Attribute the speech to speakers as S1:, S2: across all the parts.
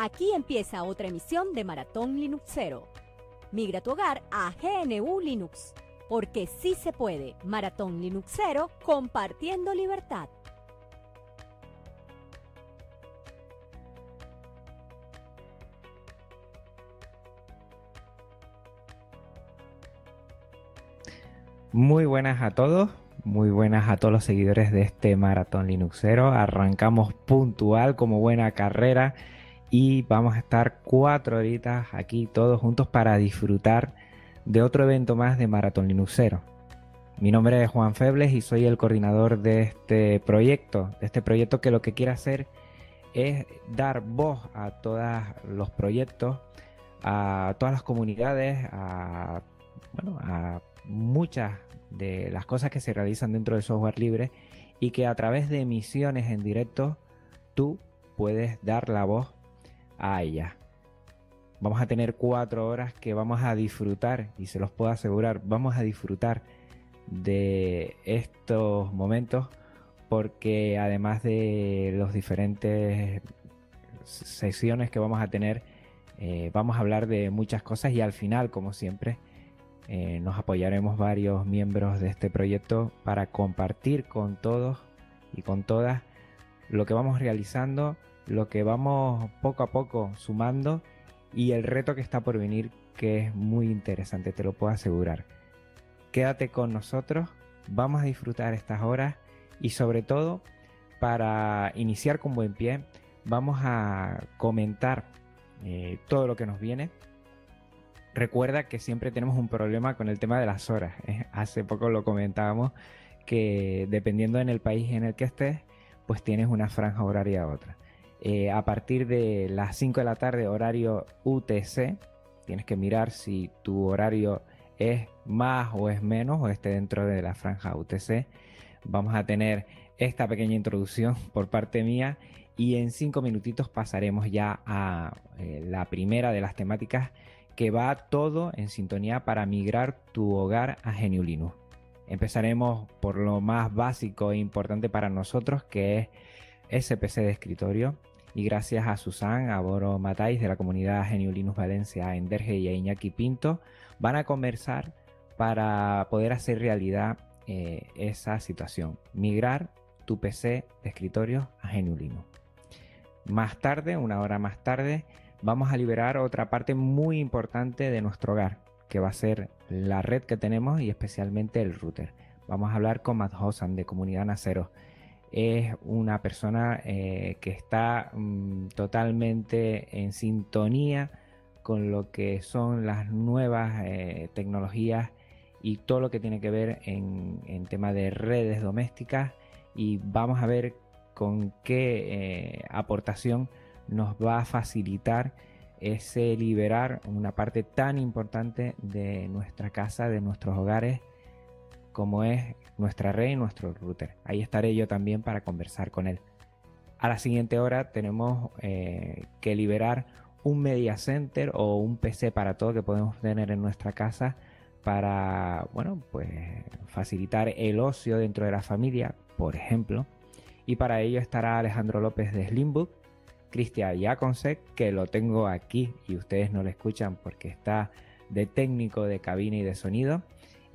S1: Aquí empieza otra emisión de Maratón Linuxero. Migra tu hogar a GNU Linux, porque sí se puede. Maratón Linuxero compartiendo libertad.
S2: Muy buenas a todos, muy buenas a todos los seguidores de este Maratón Linuxero. Arrancamos puntual como buena carrera y vamos a estar cuatro horitas aquí todos juntos para disfrutar de otro evento más de Maratón Linuxero. Mi nombre es Juan Febles y soy el coordinador de este proyecto, de este proyecto que lo que quiere hacer es dar voz a todos los proyectos, a todas las comunidades, a, bueno, a muchas de las cosas que se realizan dentro del software libre y que a través de emisiones en directo tú puedes dar la voz a ella. Vamos a tener cuatro horas que vamos a disfrutar y se los puedo asegurar, vamos a disfrutar de estos momentos porque además de los diferentes sesiones que vamos a tener, eh, vamos a hablar de muchas cosas y al final, como siempre, eh, nos apoyaremos varios miembros de este proyecto para compartir con todos y con todas lo que vamos realizando lo que vamos poco a poco sumando y el reto que está por venir que es muy interesante, te lo puedo asegurar. Quédate con nosotros, vamos a disfrutar estas horas y sobre todo para iniciar con buen pie vamos a comentar eh, todo lo que nos viene. Recuerda que siempre tenemos un problema con el tema de las horas. ¿eh? Hace poco lo comentábamos que dependiendo en el país en el que estés, pues tienes una franja horaria u otra. Eh, a partir de las 5 de la tarde, horario UTC. Tienes que mirar si tu horario es más o es menos o esté dentro de la franja UTC. Vamos a tener esta pequeña introducción por parte mía y en 5 minutitos pasaremos ya a eh, la primera de las temáticas que va todo en sintonía para migrar tu hogar a GNU Empezaremos por lo más básico e importante para nosotros que es SPC de escritorio y gracias a Susan, a Boro Matáis de la comunidad GNU Linux Valencia, a Enderge y a Iñaki Pinto, van a conversar para poder hacer realidad eh, esa situación. Migrar tu PC de escritorio a GNU Linux. Más tarde, una hora más tarde, vamos a liberar otra parte muy importante de nuestro hogar, que va a ser la red que tenemos y especialmente el router. Vamos a hablar con Matt Hosan de Comunidad Nacero es una persona eh, que está mm, totalmente en sintonía con lo que son las nuevas eh, tecnologías y todo lo que tiene que ver en, en tema de redes domésticas. Y vamos a ver con qué eh, aportación nos va a facilitar ese liberar una parte tan importante de nuestra casa, de nuestros hogares, como es nuestra red y nuestro router. Ahí estaré yo también para conversar con él. A la siguiente hora tenemos eh, que liberar un media center o un PC para todo que podemos tener en nuestra casa para, bueno, pues facilitar el ocio dentro de la familia, por ejemplo. Y para ello estará Alejandro López de Slimbook, Cristian Yaconsec, que lo tengo aquí y ustedes no lo escuchan porque está de técnico de cabina y de sonido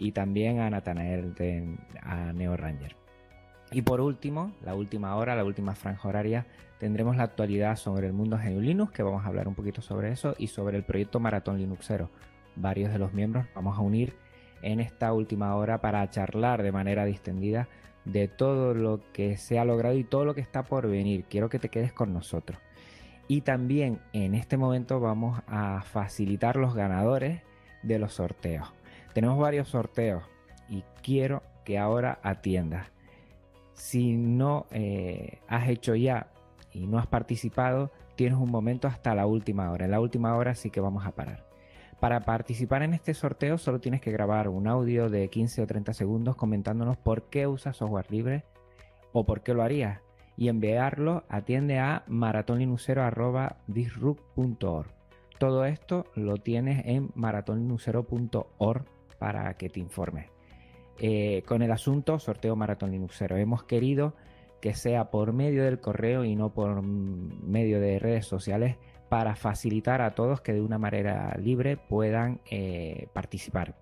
S2: y también a Nathanael de a Neo Ranger. Y por último, la última hora, la última franja horaria, tendremos la actualidad sobre el mundo GNU Linux, que vamos a hablar un poquito sobre eso, y sobre el proyecto Maratón Linuxero. Varios de los miembros vamos a unir en esta última hora para charlar de manera distendida de todo lo que se ha logrado y todo lo que está por venir. Quiero que te quedes con nosotros. Y también en este momento vamos a facilitar los ganadores de los sorteos. Tenemos varios sorteos y quiero que ahora atiendas. Si no eh, has hecho ya y no has participado, tienes un momento hasta la última hora. En la última hora sí que vamos a parar. Para participar en este sorteo solo tienes que grabar un audio de 15 o 30 segundos comentándonos por qué usas software libre o por qué lo harías y enviarlo atiende a maratonlinucero.org. Todo esto lo tienes en maratonlinucero.org para que te informes. Eh, con el asunto sorteo Maratón Linuxero. Hemos querido que sea por medio del correo y no por medio de redes sociales para facilitar a todos que de una manera libre puedan eh, participar.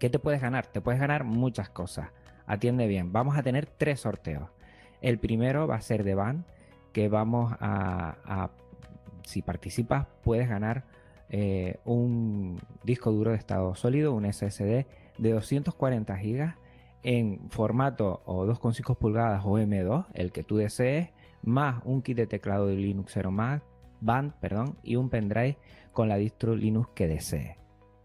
S2: ¿Qué te puedes ganar? Te puedes ganar muchas cosas. Atiende bien. Vamos a tener tres sorteos. El primero va a ser de van, que vamos a, si participas, puedes ganar eh, un disco duro de estado sólido, un SSD de 240 GB en formato o 2,5 pulgadas o M2, el que tú desees, más un kit de teclado de Linux 0 más, band, perdón, y un pendrive con la distro Linux que desees.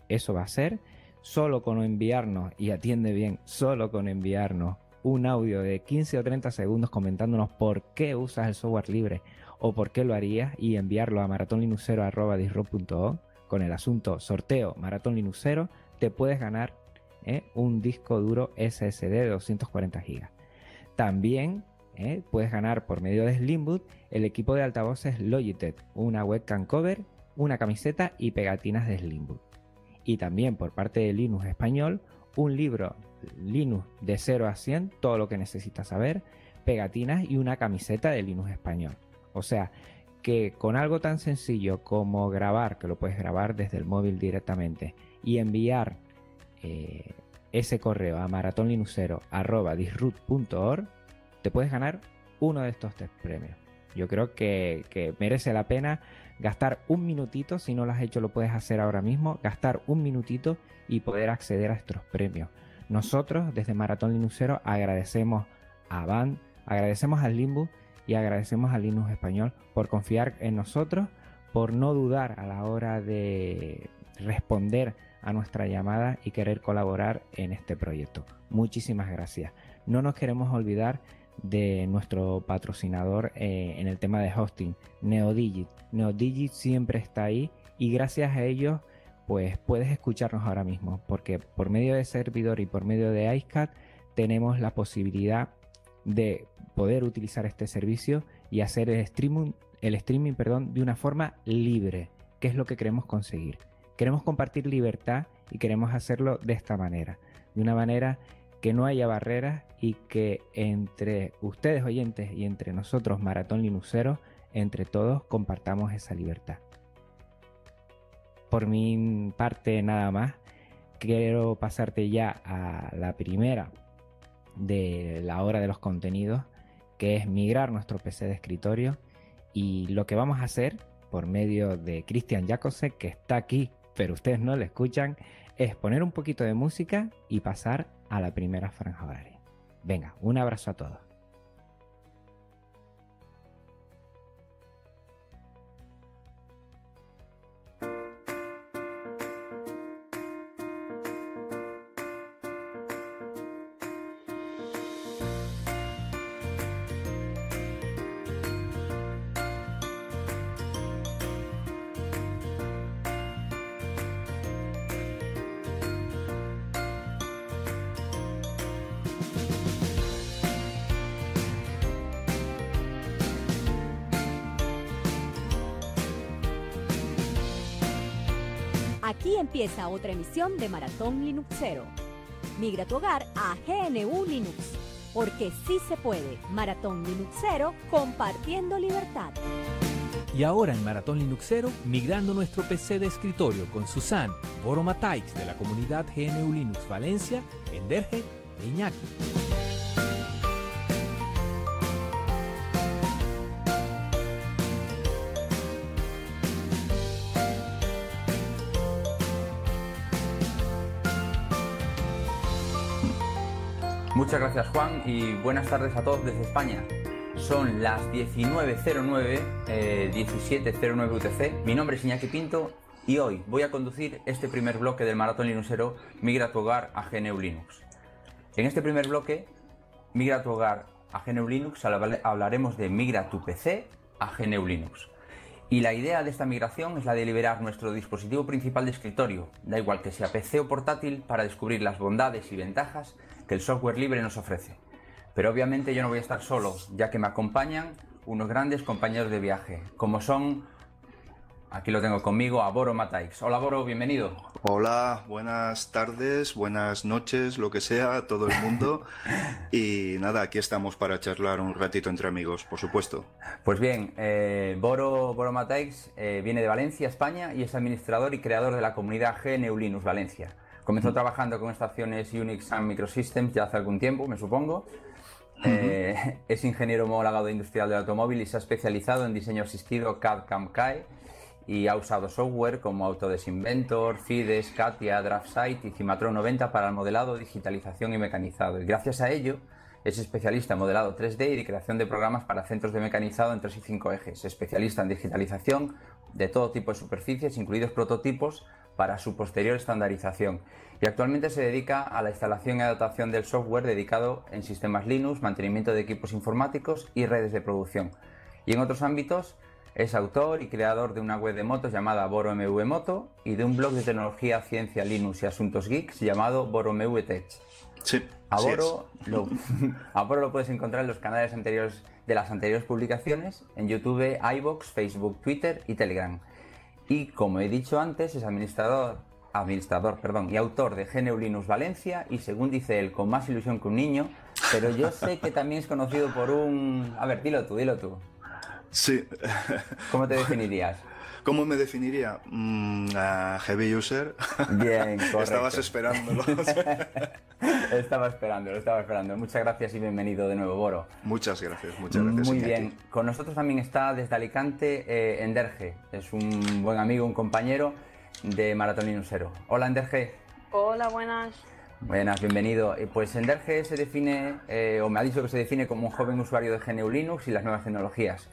S2: Eso va a ser solo con enviarnos, y atiende bien, solo con enviarnos un audio de 15 o 30 segundos comentándonos por qué usas el software libre o por qué lo harías y enviarlo a maratonlinuxero.com con el asunto sorteo Maratón Linuxero, te puedes ganar ¿eh? un disco duro SSD de 240 GB. También ¿eh? puedes ganar por medio de Slimboot el equipo de altavoces Logitech, una webcam cover, una camiseta y pegatinas de Slimboot. Y también por parte de Linux Español, un libro Linux de 0 a 100, todo lo que necesitas saber, pegatinas y una camiseta de Linux Español. O sea, que con algo tan sencillo como grabar, que lo puedes grabar desde el móvil directamente, y enviar eh, ese correo a maratonlinuxero.org, te puedes ganar uno de estos tres premios. Yo creo que, merece la pena gastar un minutito, si no lo has hecho lo puedes hacer ahora mismo, gastar un minutito y poder acceder a estos premios. Nosotros desde Maratón Linuxero agradecemos a Van, agradecemos al Limbo y agradecemos a Linux Español por confiar en nosotros, por no dudar a la hora de responder a nuestra llamada y querer colaborar en este proyecto. Muchísimas gracias. No nos queremos olvidar de nuestro patrocinador eh, en el tema de hosting, Neodigit. Neodigit siempre está ahí y gracias a ellos pues puedes escucharnos ahora mismo porque por medio de servidor y por medio de iCat tenemos la posibilidad de poder utilizar este servicio y hacer el streaming, el streaming perdón, de una forma libre, que es lo que queremos conseguir. Queremos compartir libertad y queremos hacerlo de esta manera, de una manera que no haya barreras y que entre ustedes oyentes y entre nosotros Maratón Linuxero, entre todos compartamos esa libertad. Por mi parte nada más, quiero pasarte ya a la primera de la hora de los contenidos, que es migrar nuestro PC de escritorio y lo que vamos a hacer por medio de Christian Jacobsen, que está aquí pero ustedes no le escuchan, es poner un poquito de música y pasar a la primera franja horaria. Venga, un abrazo a todos.
S1: Aquí empieza otra emisión de Maratón Linuxero. Migra tu hogar a GNU Linux, porque sí se puede. Maratón Linuxero compartiendo libertad.
S3: Y ahora en Maratón Linuxero, migrando nuestro PC de escritorio con Susan Boromatais de la comunidad GNU Linux Valencia, Enderge e Iñaki.
S4: Muchas gracias Juan y buenas tardes a todos desde España. Son las 19.09, 17.09 UTC. Mi nombre es Iñaki Pinto y hoy voy a conducir este primer bloque del Maratón Linuxero Migra tu hogar a GNU Linux. En este primer bloque, Migra tu hogar a GNU Linux, hablaremos de Migra tu PC a GNU Linux. Y la idea de esta migración es la de liberar nuestro dispositivo principal de escritorio, da igual que sea PC o portátil, para descubrir las bondades y ventajas que el software libre nos ofrece. Pero obviamente yo no voy a estar solo, ya que me acompañan unos grandes compañeros de viaje, como son aquí lo tengo conmigo, a Boro Mataix. Hola Boro, bienvenido.
S5: Hola, buenas tardes, buenas noches, lo que sea, todo el mundo. y nada, aquí estamos para charlar un ratito entre amigos, por supuesto.
S4: Pues bien, eh, Boro, Boro Mataix eh, viene de Valencia, España, y es administrador y creador de la comunidad GNU Linux Valencia. Comenzó trabajando con estaciones Unix and Microsystems ya hace algún tiempo, me supongo. Eh, es ingeniero homologado industrial del automóvil y se ha especializado en diseño asistido CAD-CAM-CAE y ha usado software como Autodesk Inventor, Fides, Katia, DraftSight y Cimatron 90 para el modelado, digitalización y mecanizado. Y gracias a ello es especialista en modelado 3D y creación de programas para centros de mecanizado en 3 y 5 ejes. Especialista en digitalización de todo tipo de superficies, incluidos prototipos, para su posterior estandarización. Y actualmente se dedica a la instalación y adaptación del software dedicado en sistemas Linux, mantenimiento de equipos informáticos y redes de producción. Y en otros ámbitos es autor y creador de una web de motos llamada BoroMV Moto y de un blog de tecnología, ciencia, Linux y asuntos geeks llamado BoroMV Tech.
S5: Sí.
S4: A Boro, lo, a Boro lo puedes encontrar en los canales anteriores de las anteriores publicaciones, en YouTube, iBox, Facebook, Twitter y Telegram. Y como he dicho antes, es administrador, administrador perdón, y autor de GNU Linux Valencia y según dice él, con más ilusión que un niño, pero yo sé que también es conocido por un... A ver, dilo tú, dilo tú.
S5: Sí.
S4: ¿Cómo te definirías?
S5: ¿Cómo me definiría? Mm, a heavy user.
S4: Bien, correcto.
S5: Estabas esperándolo.
S4: estaba esperándolo, estaba esperando. Muchas gracias y bienvenido de nuevo, Boro.
S5: Muchas gracias, muchas gracias.
S4: Muy bien. Con nosotros también está desde Alicante eh, Enderge. Es un buen amigo, un compañero de Maratón Linuxero. Hola, Enderge.
S6: Hola, buenas.
S4: Buenas, bienvenido. Eh, Pues Enderge se define, eh, o me ha dicho que se define como un joven usuario de GNU Linux y las nuevas tecnologías.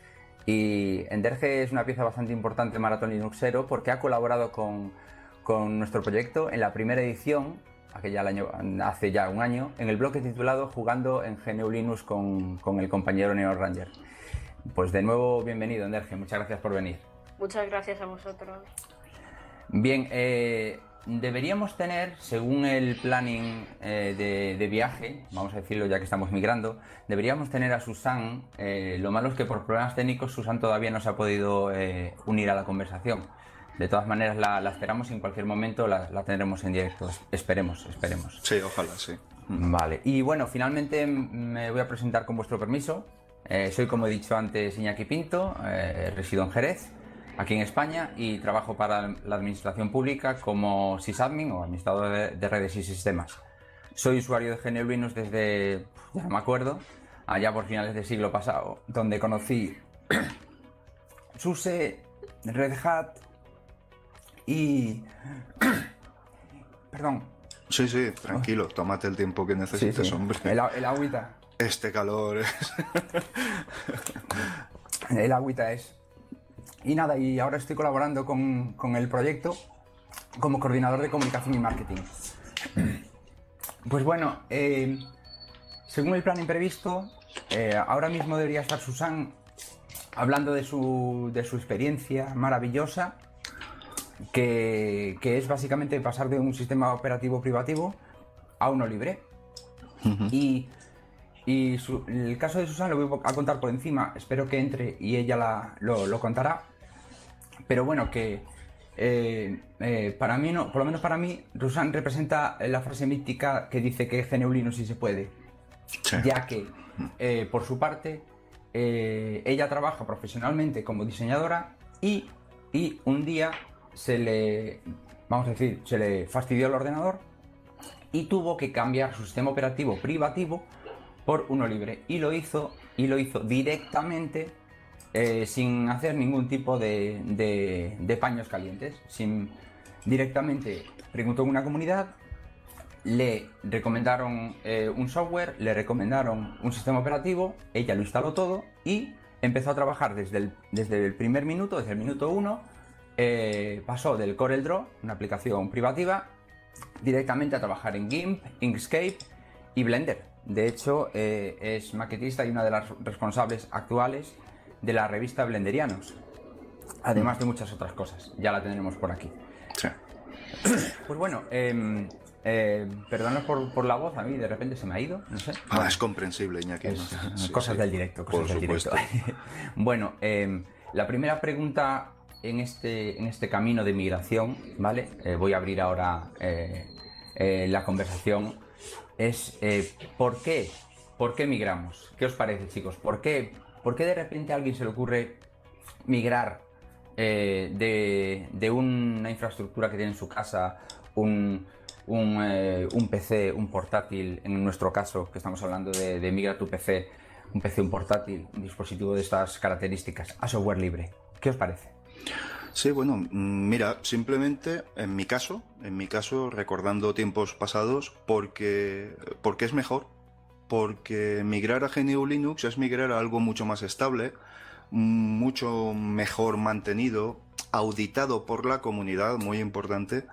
S4: Y Enderge es una pieza bastante importante de Maratón Linuxero porque ha colaborado con, con nuestro proyecto en la primera edición, aquella año, hace ya un año, en el bloque titulado Jugando en GNU Linux con, con el compañero Neo Ranger. Pues de nuevo, bienvenido Enderge, muchas gracias por venir.
S6: Muchas gracias a vosotros.
S4: Bien, eh, deberíamos tener, según el planning eh, de, de viaje, vamos a decirlo ya que estamos migrando, deberíamos tener a Susan. eh, lo malo es que por problemas técnicos Susan todavía no se ha podido eh, unir a la conversación. De todas maneras, la, la esperamos y en cualquier momento la, la tendremos en directo. Es- Esperemos, esperemos.
S5: Sí, ojalá, sí.
S4: Vale, y bueno, finalmente me voy a presentar con vuestro permiso. Eh, soy, como he dicho antes, Iñaki Pinto, eh, resido en Jerez, aquí en España, y trabajo para la administración pública como sysadmin o administrador de, de redes y sistemas. Soy usuario de GNU Linux desde, ya no me acuerdo, allá por finales del siglo pasado, donde conocí SUSE, Red Hat y... Perdón,
S5: Sí, sí, tranquilo, tómate el tiempo que necesites,
S4: Sí, sí.
S5: hombre.
S4: El, el agüita.
S5: Este calor es...
S4: El agüita es. Y nada, y ahora estoy colaborando con, con el proyecto como coordinador de comunicación y marketing. Pues bueno, eh, según el plan imprevisto, eh, ahora mismo debería estar Susan hablando de su, de su experiencia maravillosa, que, que es básicamente pasar de un sistema operativo privativo a uno libre. Y, y su- el caso de Susan lo voy a contar por encima, espero que entre y ella la- lo, lo contará. Pero bueno, que eh, eh, para mí, no, por lo menos para mí, Susan representa la frase mítica que dice que Linux sí se puede
S5: Sí.
S4: ya que eh, por su parte ella trabaja profesionalmente como diseñadora y, y un día se le, vamos a decir, se le fastidió el ordenador y tuvo que cambiar su sistema operativo privativo por uno libre y lo hizo y lo hizo directamente eh, sin hacer ningún tipo de, paños calientes, sin directamente preguntó en una comunidad, le recomendaron eh, un software, le recomendaron un sistema operativo, ella lo instaló todo y empezó a trabajar desde el, desde el primer minuto, desde el minuto uno, eh, pasó del CorelDRAW, una aplicación privativa, directamente a trabajar en GIMP, Inkscape y Blender. De hecho, eh, es maquetista y una de las responsables actuales de la revista Blenderianos, además de muchas otras cosas. Ya la tendremos por aquí.
S5: Sí.
S4: Pues bueno, eh, eh, por, por la voz, a mí de repente se me ha ido, no sé.
S5: Ah, es comprensible, Iñaki.
S4: Es-
S5: ¿no? Sí,
S4: cosas
S5: sí.
S4: del directo, cosas
S5: Por
S4: del
S5: supuesto.
S4: directo. bueno, eh, la primera pregunta en este, en este camino de migración, ¿vale? Eh, voy a abrir ahora eh, la conversación. Es ¿por qué? ¿Por qué migramos? ¿Qué os parece, chicos? ¿Por qué, por qué de repente a alguien se le ocurre migrar de, de, una infraestructura que tiene en su casa, un, un, PC, un portátil, en nuestro caso, que estamos hablando de, de migra tu PC, un PC, un portátil, un dispositivo de estas características, a software libre? ¿Qué os parece?
S5: Sí, bueno, mm, mira, simplemente en mi caso, en mi caso, recordando tiempos pasados, porque, porque es mejor, porque migrar a GNU Linux es migrar a algo mucho más estable, mucho mejor mantenido, auditado por la comunidad, muy importante,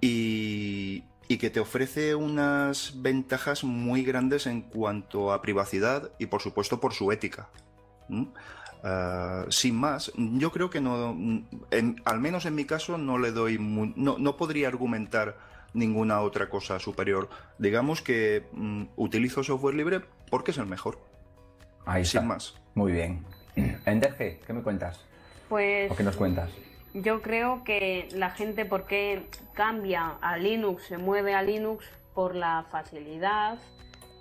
S5: y, y que te ofrece unas ventajas muy grandes en cuanto a privacidad y por supuesto por su ética. Ah, sin más, yo creo que no, al menos en mi caso, no le doy, no, podría argumentar ninguna otra cosa superior. Digamos que mm, utilizo software libre porque es el mejor.
S4: Ahí
S5: sin más.
S4: Muy bien. Enderge, ¿qué me cuentas?
S6: Pues.
S4: ¿O qué nos cuentas?
S6: Yo creo que la gente, ¿por qué cambia a Linux, se mueve a Linux? Por la facilidad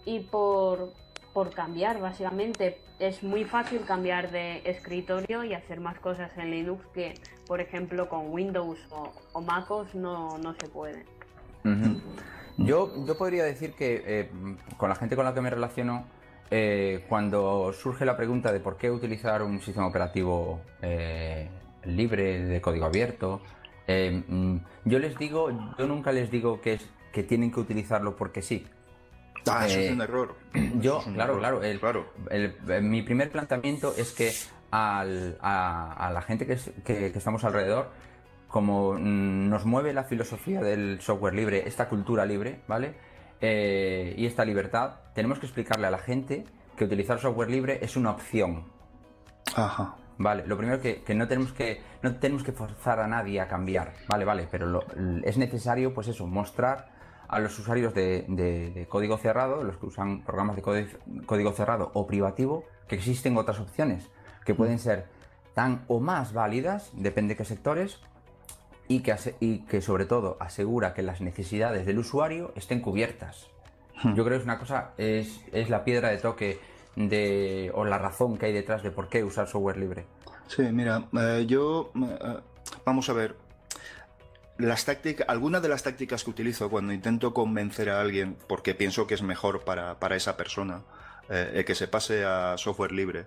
S6: y por por cambiar, básicamente. Es muy fácil cambiar de escritorio y hacer más cosas en Linux que, por ejemplo, con Windows o, MacOS no, no, se puede.
S4: yo, yo podría decir que eh, con la gente con la que me relaciono, eh, cuando surge la pregunta de por qué utilizar un sistema operativo eh, libre, de código abierto, mm, yo les digo, yo nunca les digo que, es, que tienen que utilizarlo porque sí.
S5: Ah, eso es un error.
S4: Yo, claro, claro, mi primer planteamiento es que a, la gente que, estamos alrededor, como nos mueve la filosofía del software libre, esta cultura libre, ¿vale? Eh, y esta libertad, tenemos que explicarle a la gente que utilizar software libre es una opción.
S5: Ajá.
S4: Vale, lo primero que, que, no tenemos que no tenemos que forzar a nadie a cambiar, vale, vale, pero es necesario, pues eso, mostrar a los usuarios de, código cerrado, los que usan programas de código, cerrado o privativo, que existen otras opciones que pueden ser tan o más válidas, depende de qué sectores, y que, y que sobre todo asegura que las necesidades del usuario estén cubiertas. Hmm. Yo creo que es una cosa, es, es la piedra de toque de, o la razón que hay detrás de por qué usar software libre.
S5: Sí, mira, eh, yo, eh, vamos a ver, las tácticas, algunas de las tácticas que utilizo cuando intento convencer a alguien, porque pienso que es mejor para, esa persona, eh, que se pase a software libre,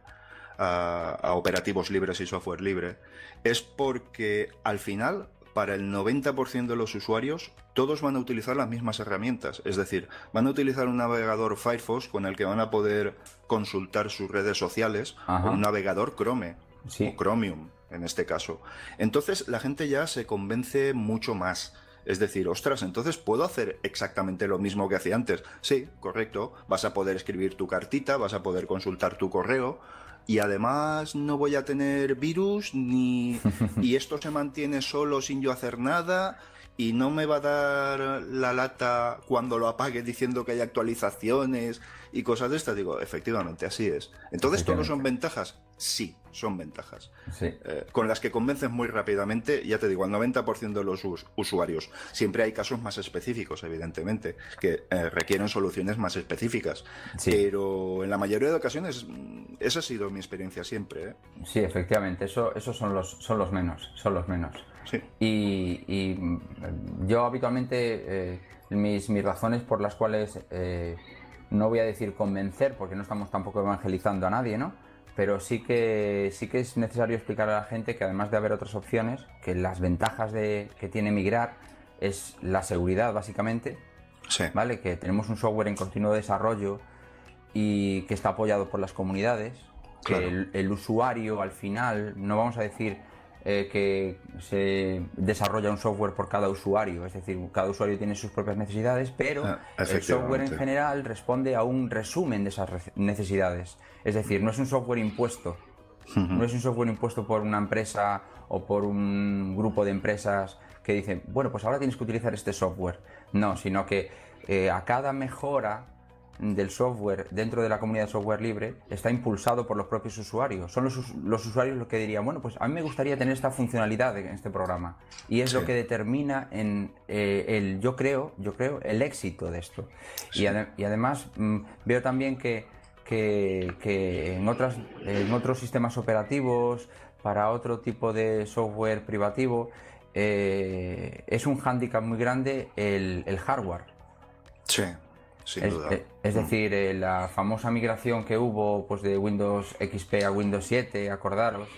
S5: a, operativos libres y software libre, es porque al final, para el 90% de los usuarios, todos van a utilizar las mismas herramientas. Es decir, van a utilizar un navegador Firefox con el que van a poder consultar sus redes sociales, o un navegador Chrome o Chromium en este caso. Entonces la gente ya se convence mucho más. Es decir, ostras, entonces puedo hacer exactamente lo mismo que hacía antes. Sí, correcto. Vas a poder escribir tu cartita, vas a poder consultar tu correo y además no voy a tener virus ni y esto se mantiene solo sin yo hacer nada y no me va a dar la lata cuando lo apague diciendo que hay actualizaciones y cosas de estas. Digo, efectivamente, así es. Entonces, ¿todos son ventajas? Sí, son ventajas. Eh, con las que convences muy rápidamente, ya te digo, al 90% de los usuarios. Siempre hay casos más específicos, evidentemente, que eh, requieren soluciones más específicas. Pero en la mayoría de ocasiones, esa ha sido mi experiencia siempre. ¿eh?
S4: Sí, efectivamente, eso, esos son los, son los menos, son los menos. Y, mm, yo habitualmente, mis, mis razones por las cuales no voy a decir convencer, porque no estamos tampoco evangelizando a nadie, ¿no? Pero sí que, sí que es necesario explicar a la gente que además de haber otras opciones, que las ventajas de, que tiene migrar es la seguridad, básicamente.
S5: Sí.
S4: ¿Vale? Que tenemos un software en continuo desarrollo y que está apoyado por las comunidades. Que el usuario, al final, no vamos a decir eh, que se desarrolla un software por cada usuario, es decir, cada usuario tiene sus propias necesidades, pero ah, el software en general responde a un resumen de esas necesidades. Es decir, no es un software impuesto, no es un software impuesto por una empresa o por un grupo de empresas que dicen, bueno, pues ahora tienes que utilizar este software. No, sino que eh, a cada mejora del software dentro de la comunidad de software libre está impulsado por los propios usuarios. Son los, los usuarios los que dirían, bueno, pues a mí me gustaría tener esta funcionalidad en este programa. Y es lo que determina en eh, el, yo creo, yo creo, el éxito de esto. Y, además mm, veo también que, que, en, otras, en otros sistemas operativos, para otro tipo de software privativo, eh, es un hándicap muy grande el, el hardware.
S5: Sí sin
S4: es,
S5: duda.
S4: Es, decir, eh, la famosa migración que hubo pues, de Windows XP a Windows 7, acordaros,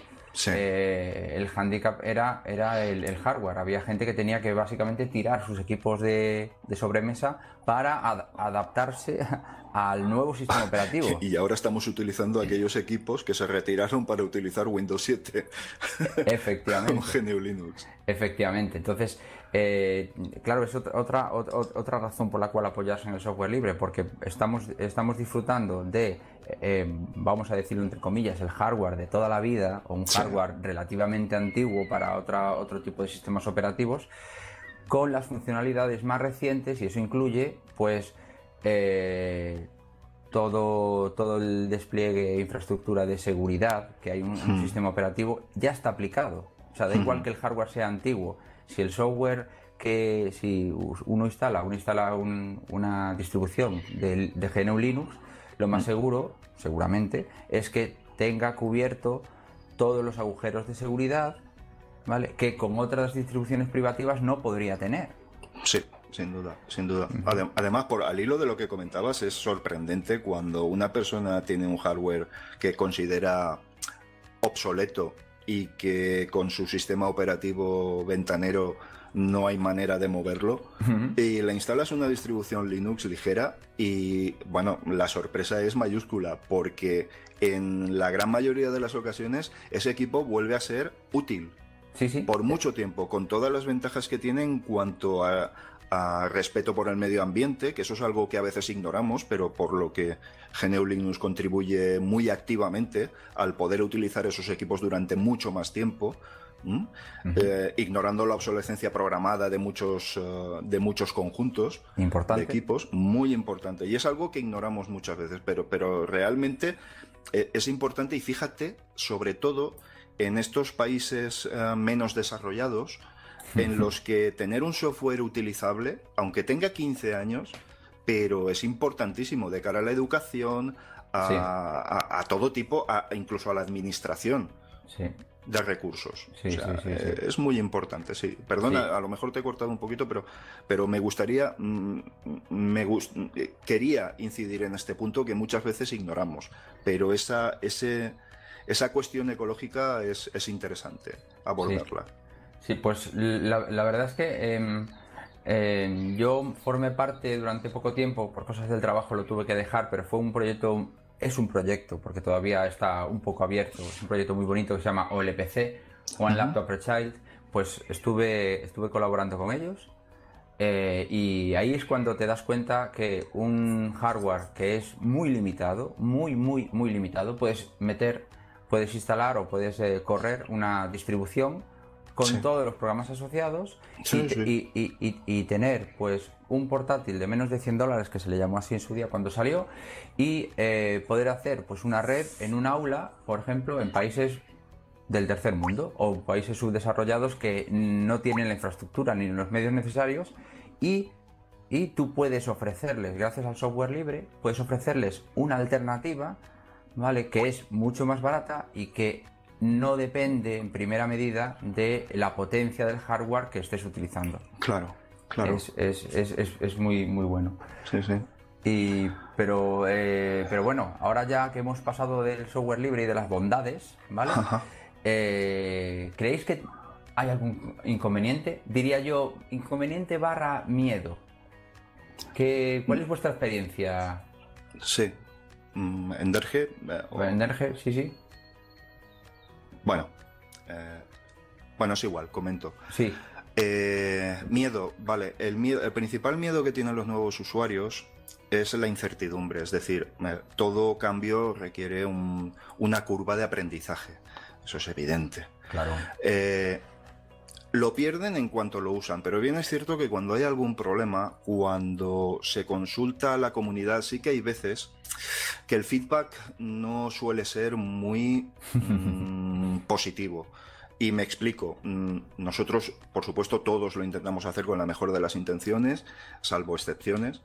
S4: eh, el handicap era, era el, hardware. Había gente que tenía que básicamente tirar sus equipos de, sobremesa para adaptarse al nuevo sistema operativo.
S5: Y ahora estamos utilizando aquellos equipos que se retiraron para utilizar Windows 7.
S4: Efectivamente.
S5: Con GNU Linux.
S4: Efectivamente. Entonces, eh, claro, es otra, otra, otra razón por la cual apoyarse en el software libre, porque estamos, estamos disfrutando de, eh, vamos a decirlo entre comillas, el hardware de toda la vida, o un hardware relativamente antiguo para otra, otro tipo de sistemas operativos, con las funcionalidades más recientes, y eso incluye, pues, eh, todo, todo el despliegue e infraestructura de seguridad que hay un, un hmm. sistema operativo ya está aplicado. O sea, da igual hmm. que el hardware sea antiguo si el software que si uno instala, uno instala una distribución de, GNU Linux, lo más mm. seguro, seguramente, es que tenga cubierto todos los agujeros de seguridad, ¿vale? Que con otras distribuciones privativas no podría tener.
S5: Sí, sin duda, sin duda. Además, por al hilo de lo que comentabas, es sorprendente cuando una persona tiene un hardware que considera obsoleto y que con su sistema operativo ventanero no hay manera de moverlo. Y le instalas una distribución Linux ligera y, bueno, la sorpresa es mayúscula porque en la gran mayoría de las ocasiones ese equipo vuelve a ser útil.
S4: Sí, sí.
S5: Por mucho tiempo, con todas las ventajas que tiene en cuanto a, respeto por el medio ambiente, que eso es algo que a veces ignoramos, pero por lo que GNU Linux contribuye muy activamente al poder utilizar esos equipos durante mucho más tiempo. Eh, ignorando la obsolescencia programada de muchos, eh, de muchos conjuntos
S4: de
S5: equipos, muy importante. Y es algo que ignoramos muchas veces, pero, pero realmente eh, es importante y fíjate, sobre todo en estos países menos desarrollados, en los que tener un software utilizable, aunque tenga 15 años, pero es importantísimo de cara a la educación, a, todo tipo, incluso a la administración. de recursos. es muy importante, sí. Perdona, a lo mejor te he cortado un poquito, pero, pero me gustaría, mm, me quería incidir en este punto que muchas veces ignoramos, pero esa, ese, esa cuestión ecológica es, es interesante abordarla.
S4: Sí, pues la, verdad es que em, em, yo formé parte durante poco tiempo, por cosas del trabajo lo tuve que dejar, pero fue un proyecto, es un proyecto, porque todavía está un poco abierto, es un proyecto muy bonito que se llama OLPC, One Laptop per Child, pues estuve, estuve colaborando con ellos. Eh, y ahí es cuando te das cuenta que un hardware que es muy limitado, muy, muy, muy limitado, puedes meter, puedes instalar o puedes eh, correr una distribución con todos los programas asociados y, tener pues un portátil de menos de 100 dólares que se le llamó así en su día cuando salió y eh, poder hacer pues una red en un aula por ejemplo en países del tercer mundo o países subdesarrollados que no tienen la infraestructura ni los medios necesarios y, y tú puedes ofrecerles gracias al software libre puedes ofrecerles una alternativa vale que es mucho más barata y que no depende en primera medida de la potencia del hardware que estés utilizando.
S5: Claro, claro.
S4: Es, muy, muy bueno.
S5: Sí, sí.
S4: Y, pero, eh, pero bueno, ahora ya que hemos pasado del software libre y de las bondades, ¿vale? Eh, ¿Creéis que hay algún inconveniente? Diría yo, inconveniente barra miedo. ¿Qué, ¿Cuál es vuestra experiencia?
S5: Sí. Mm, ¿Enderge?
S4: Eh, Enderge, sí, sí.
S5: Bueno, eh, bueno, es igual, comento.
S4: Sí.
S5: Eh, miedo, vale. El, miedo, el principal miedo que tienen los nuevos usuarios es la incertidumbre, es decir, todo cambio requiere una curva de aprendizaje. Eso es evidente.
S4: Claro.
S5: Eh, lo pierden en cuanto lo usan, pero bien es cierto que cuando hay algún problema, cuando se consulta a la comunidad, sí que hay veces que el feedback no suele ser muy mm, positivo. Y me explico, mm, nosotros, por supuesto, todos lo intentamos hacer con la mejor de las intenciones, salvo excepciones,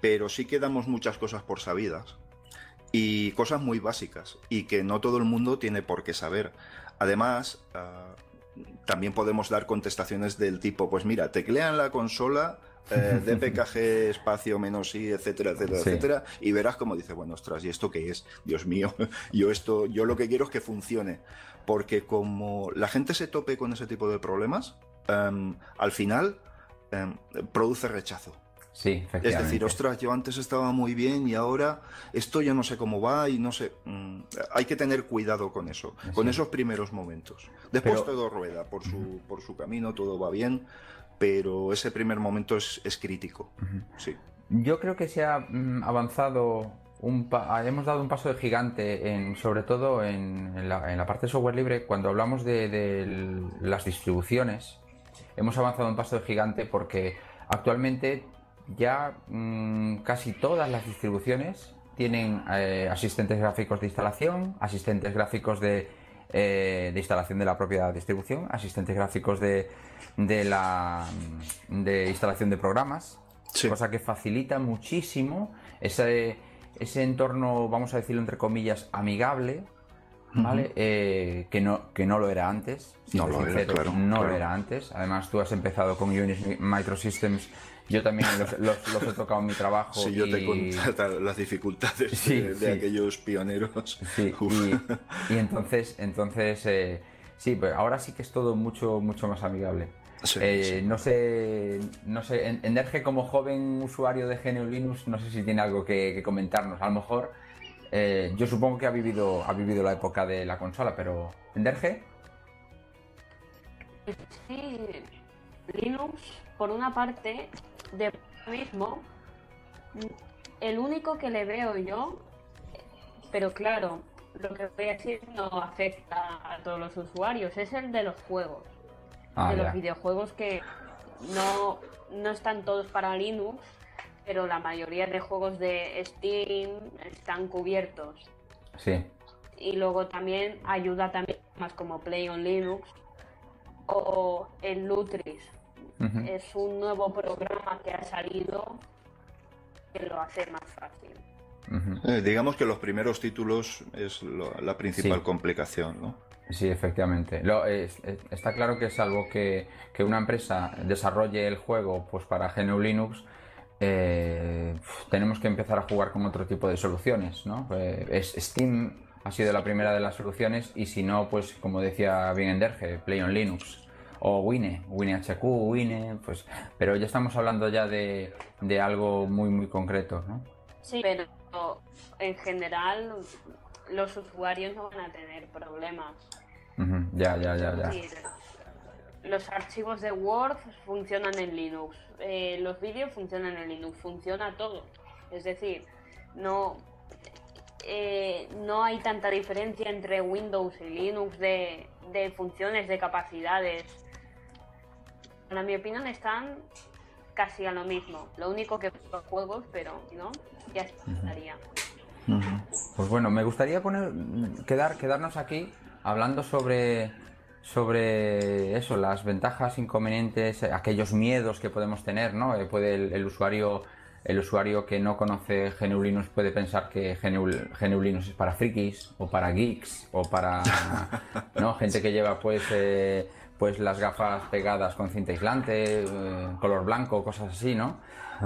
S5: pero sí que damos muchas cosas por sabidas y cosas muy básicas y que no todo el mundo tiene por qué saber. Además, ah, también podemos dar contestaciones del tipo, pues mira, teclean la consola eh, dpkg espacio menos i, etcétera, etcétera, etcétera, y verás como dice, bueno, ostras, ¿y esto qué es? Dios mío, yo esto, yo lo que quiero es que funcione, porque como la gente se tope con ese tipo de problemas, em, al final em, produce rechazo.
S4: Sí,
S5: Es decir, ostras, yo antes estaba muy bien y ahora esto ya no sé cómo va y no sé. Mm, hay que tener cuidado con eso, con esos primeros momentos. Después todo rueda por su, por su camino, todo va bien, pero ese primer momento es, crítico. Sí.
S4: Yo creo que se ha mm, avanzado un hemos dado un paso de gigante, en, sobre todo en, la, parte de software libre, cuando hablamos de, las distribuciones, hemos avanzado un paso de gigante porque actualmente ya mm, casi todas las distribuciones tienen eh, asistentes gráficos de instalación, asistentes gráficos de, eh, de, instalación de la propia distribución, asistentes gráficos de, de la de instalación de programas, cosa que facilita muchísimo ese, ese entorno, vamos a decirlo entre comillas, amigable, ¿vale? Eh, que, no, que no lo era antes.
S5: No lo era, claro,
S4: No lo era antes. Además, tú has empezado con Unix Microsystems yo también los, he tocado en mi trabajo.
S5: Sí, yo te conté las dificultades de, aquellos pioneros.
S4: Sí, y, entonces, entonces eh, sí, pues ahora sí que es todo mucho, mucho más amigable. Eh, no sé, no sé, Enderge como joven usuario de GNU Linux, no sé si tiene algo que, comentarnos. A lo mejor, eh, yo supongo que ha vivido, ha vivido la época de la consola, pero ¿Enderge?
S6: Sí, Linux, por una parte, de mismo, el único que le veo yo, pero claro, lo que voy a decir no afecta a todos los usuarios, es el de los juegos. Ah, de los videojuegos que no, no están todos para Linux, pero la mayoría de juegos de Steam están cubiertos.
S4: Sí.
S6: Y luego también ayuda también más como Play on Linux o el Lutris, es un nuevo programa que ha salido que lo hace más fácil.
S5: Eh, digamos que los primeros títulos es la principal complicación, ¿no?
S4: Sí, efectivamente. está claro que salvo que, que, una empresa desarrolle el juego pues para GNU Linux, eh, tenemos que empezar a jugar con otro tipo de soluciones, ¿no? Eh, Steam ha sido la primera de las soluciones y si no, pues como decía bien Enderge, Play on Linux o Wine, WinHQ, Wine, pues, pero ya estamos hablando ya de, de algo muy muy concreto, ¿no?
S6: Sí, pero en general los usuarios no van a tener problemas.
S4: Ya, ya, ya, ya.
S6: los archivos de Word funcionan en Linux, eh, los vídeos funcionan en Linux, funciona todo. Es decir, no, eh, no hay tanta diferencia entre Windows y Linux de, de funciones, de capacidades en mi opinión están casi a lo mismo. Lo único que los juegos, pero no, ya estaría.
S4: Pues bueno, me gustaría poner quedar quedarnos aquí hablando sobre sobre eso, las ventajas, inconvenientes, aquellos miedos que podemos tener, ¿no? Eh, puede el, usuario el usuario que no conoce GNU Linux puede pensar que GNU, Linux es para frikis o para geeks o para no gente que lleva pues eh, pues las gafas pegadas con cinta aislante, eh, color blanco, cosas así, ¿no?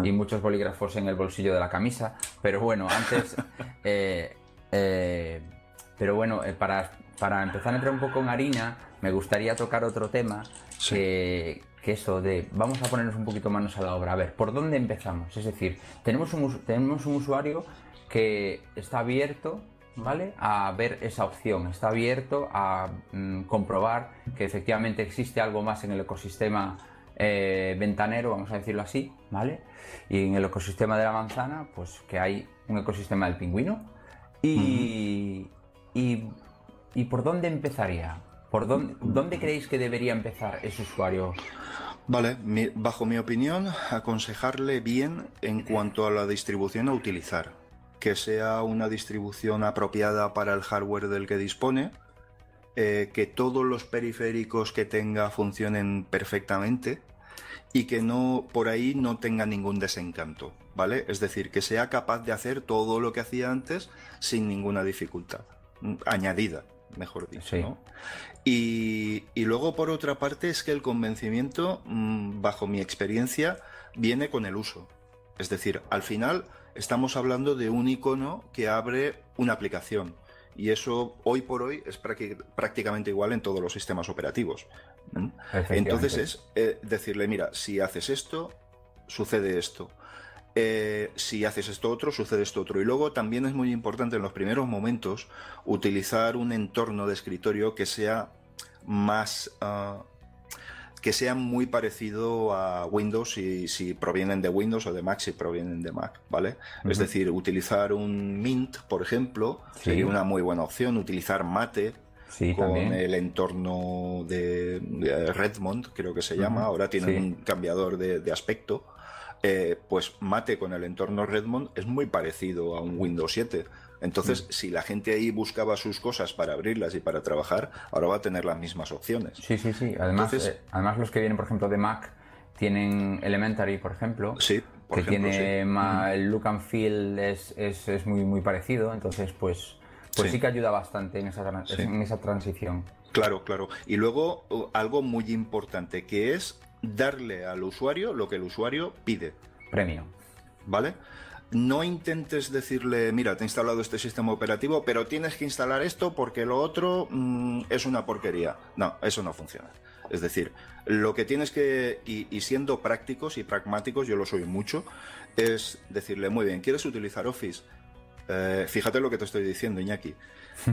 S4: Y muchos bolígrafos en el bolsillo de la camisa. Pero bueno, antes... Eh, eh, pero bueno, para, para empezar a entrar un poco en harina, me gustaría tocar otro tema que, que eso de vamos a ponernos un poquito manos a la obra. A ver, ¿por dónde empezamos? Es decir, tenemos un, tenemos un usuario que está abierto ¿vale? A ver esa opción. Está abierto a mm, comprobar que efectivamente existe algo más en el ecosistema eh, ventanero, vamos a decirlo así, ¿vale? Y en el ecosistema de la manzana, pues que hay un ecosistema del pingüino. Y, y, por dónde empezaría? ¿Por dónde, dónde creéis que debería empezar ese usuario?
S5: Vale, mi- bajo mi opinión, aconsejarle bien en cuanto a la distribución a utilizar. Que sea una distribución apropiada para el hardware del que dispone, eh, que todos los periféricos que tenga funcionen perfectamente y que no por ahí no tenga ningún desencanto, ¿vale? Es decir, que sea capaz de hacer todo lo que hacía antes sin ninguna dificultad mm, añadida, mejor dicho,
S4: Sí.
S5: ¿no? Y, y luego, por otra parte, es que el convencimiento, mm, bajo mi experiencia, viene con el uso. Es decir, al final estamos hablando de un icono que abre una aplicación. Y eso, hoy por hoy, es prácti- prácticamente igual en todos los sistemas operativos. Entonces es eh, decirle, mira, si haces esto, sucede esto. Eh, si haces esto otro, sucede esto otro. Y luego también es muy importante en los primeros momentos utilizar un entorno de escritorio que sea más... ah, que sea muy parecido a Windows si, si provienen de Windows o de Mac si provienen de Mac, ¿vale? Es decir, utilizar un Mint, por ejemplo,
S4: Sí.
S5: sería una muy buena opción. Utilizar Mate,
S4: Sí,
S5: con
S4: también.
S5: el entorno de, de Redmond, creo que se llama, ahora tienen
S4: sí.
S5: un cambiador de, de aspecto, eh, pues Mate con el entorno Redmond es muy parecido a un Windows 7. Entonces,
S4: Mm.
S5: si la gente ahí buscaba sus cosas para abrirlas y para trabajar, ahora va a tener las mismas opciones.
S4: Sí, sí, sí. Además,
S5: Entonces-
S4: eh, además los que vienen, por ejemplo, de Mac, tienen Elementary, por ejemplo.
S5: Sí, por
S4: que
S5: ejemplo,
S4: tiene
S5: sí.
S4: ma- el look and feel es, es, es muy, muy parecido. Entonces, pues, pues sí.
S5: Sí.
S4: que ayuda bastante en esa, en esa transición.
S5: Claro, claro. Y luego algo muy importante, que es darle al usuario lo que el usuario pide.
S4: Premio.
S5: ¿vale? No intentes decirle, mira, te he instalado este sistema operativo, pero tienes que instalar esto porque lo otro mm, es una porquería. No, eso no funciona. Es decir, lo que tienes que, y, y siendo prácticos y pragmáticos, yo lo soy mucho, es decirle, muy bien, ¿quieres utilizar Office? Eh, fíjate lo que te estoy diciendo, Iñaki.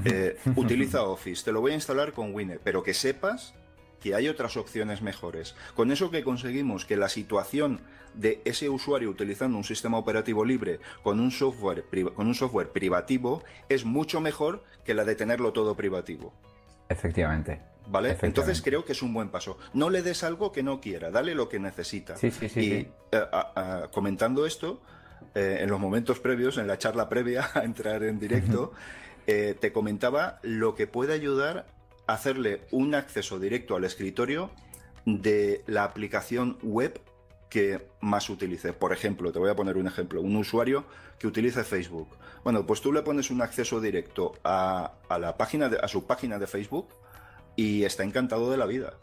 S5: Eh, utiliza Office, te lo voy a instalar con Wine, pero que sepas que hay otras opciones mejores. Con eso que conseguimos que la situación de ese usuario utilizando un sistema operativo libre con un software, con un software privativo es mucho mejor que la de tenerlo todo privativo.
S4: Efectivamente.
S5: ¿Vale?
S4: Efectivamente.
S5: Entonces creo que es un buen paso. No le des algo que no quiera, dale lo que necesita.
S4: Sí, sí, sí,
S5: y eh, a- a- comentando esto, eh, en los momentos previos, en la charla previa a entrar en directo, eh, te comentaba lo que puede ayudar hacerle un acceso directo al escritorio de la aplicación web que más utilice. Por ejemplo, te voy a poner un ejemplo, un usuario que utilice Facebook. Bueno, pues tú le pones un acceso directo a, a la página de- a su página de Facebook y está encantado de la vida.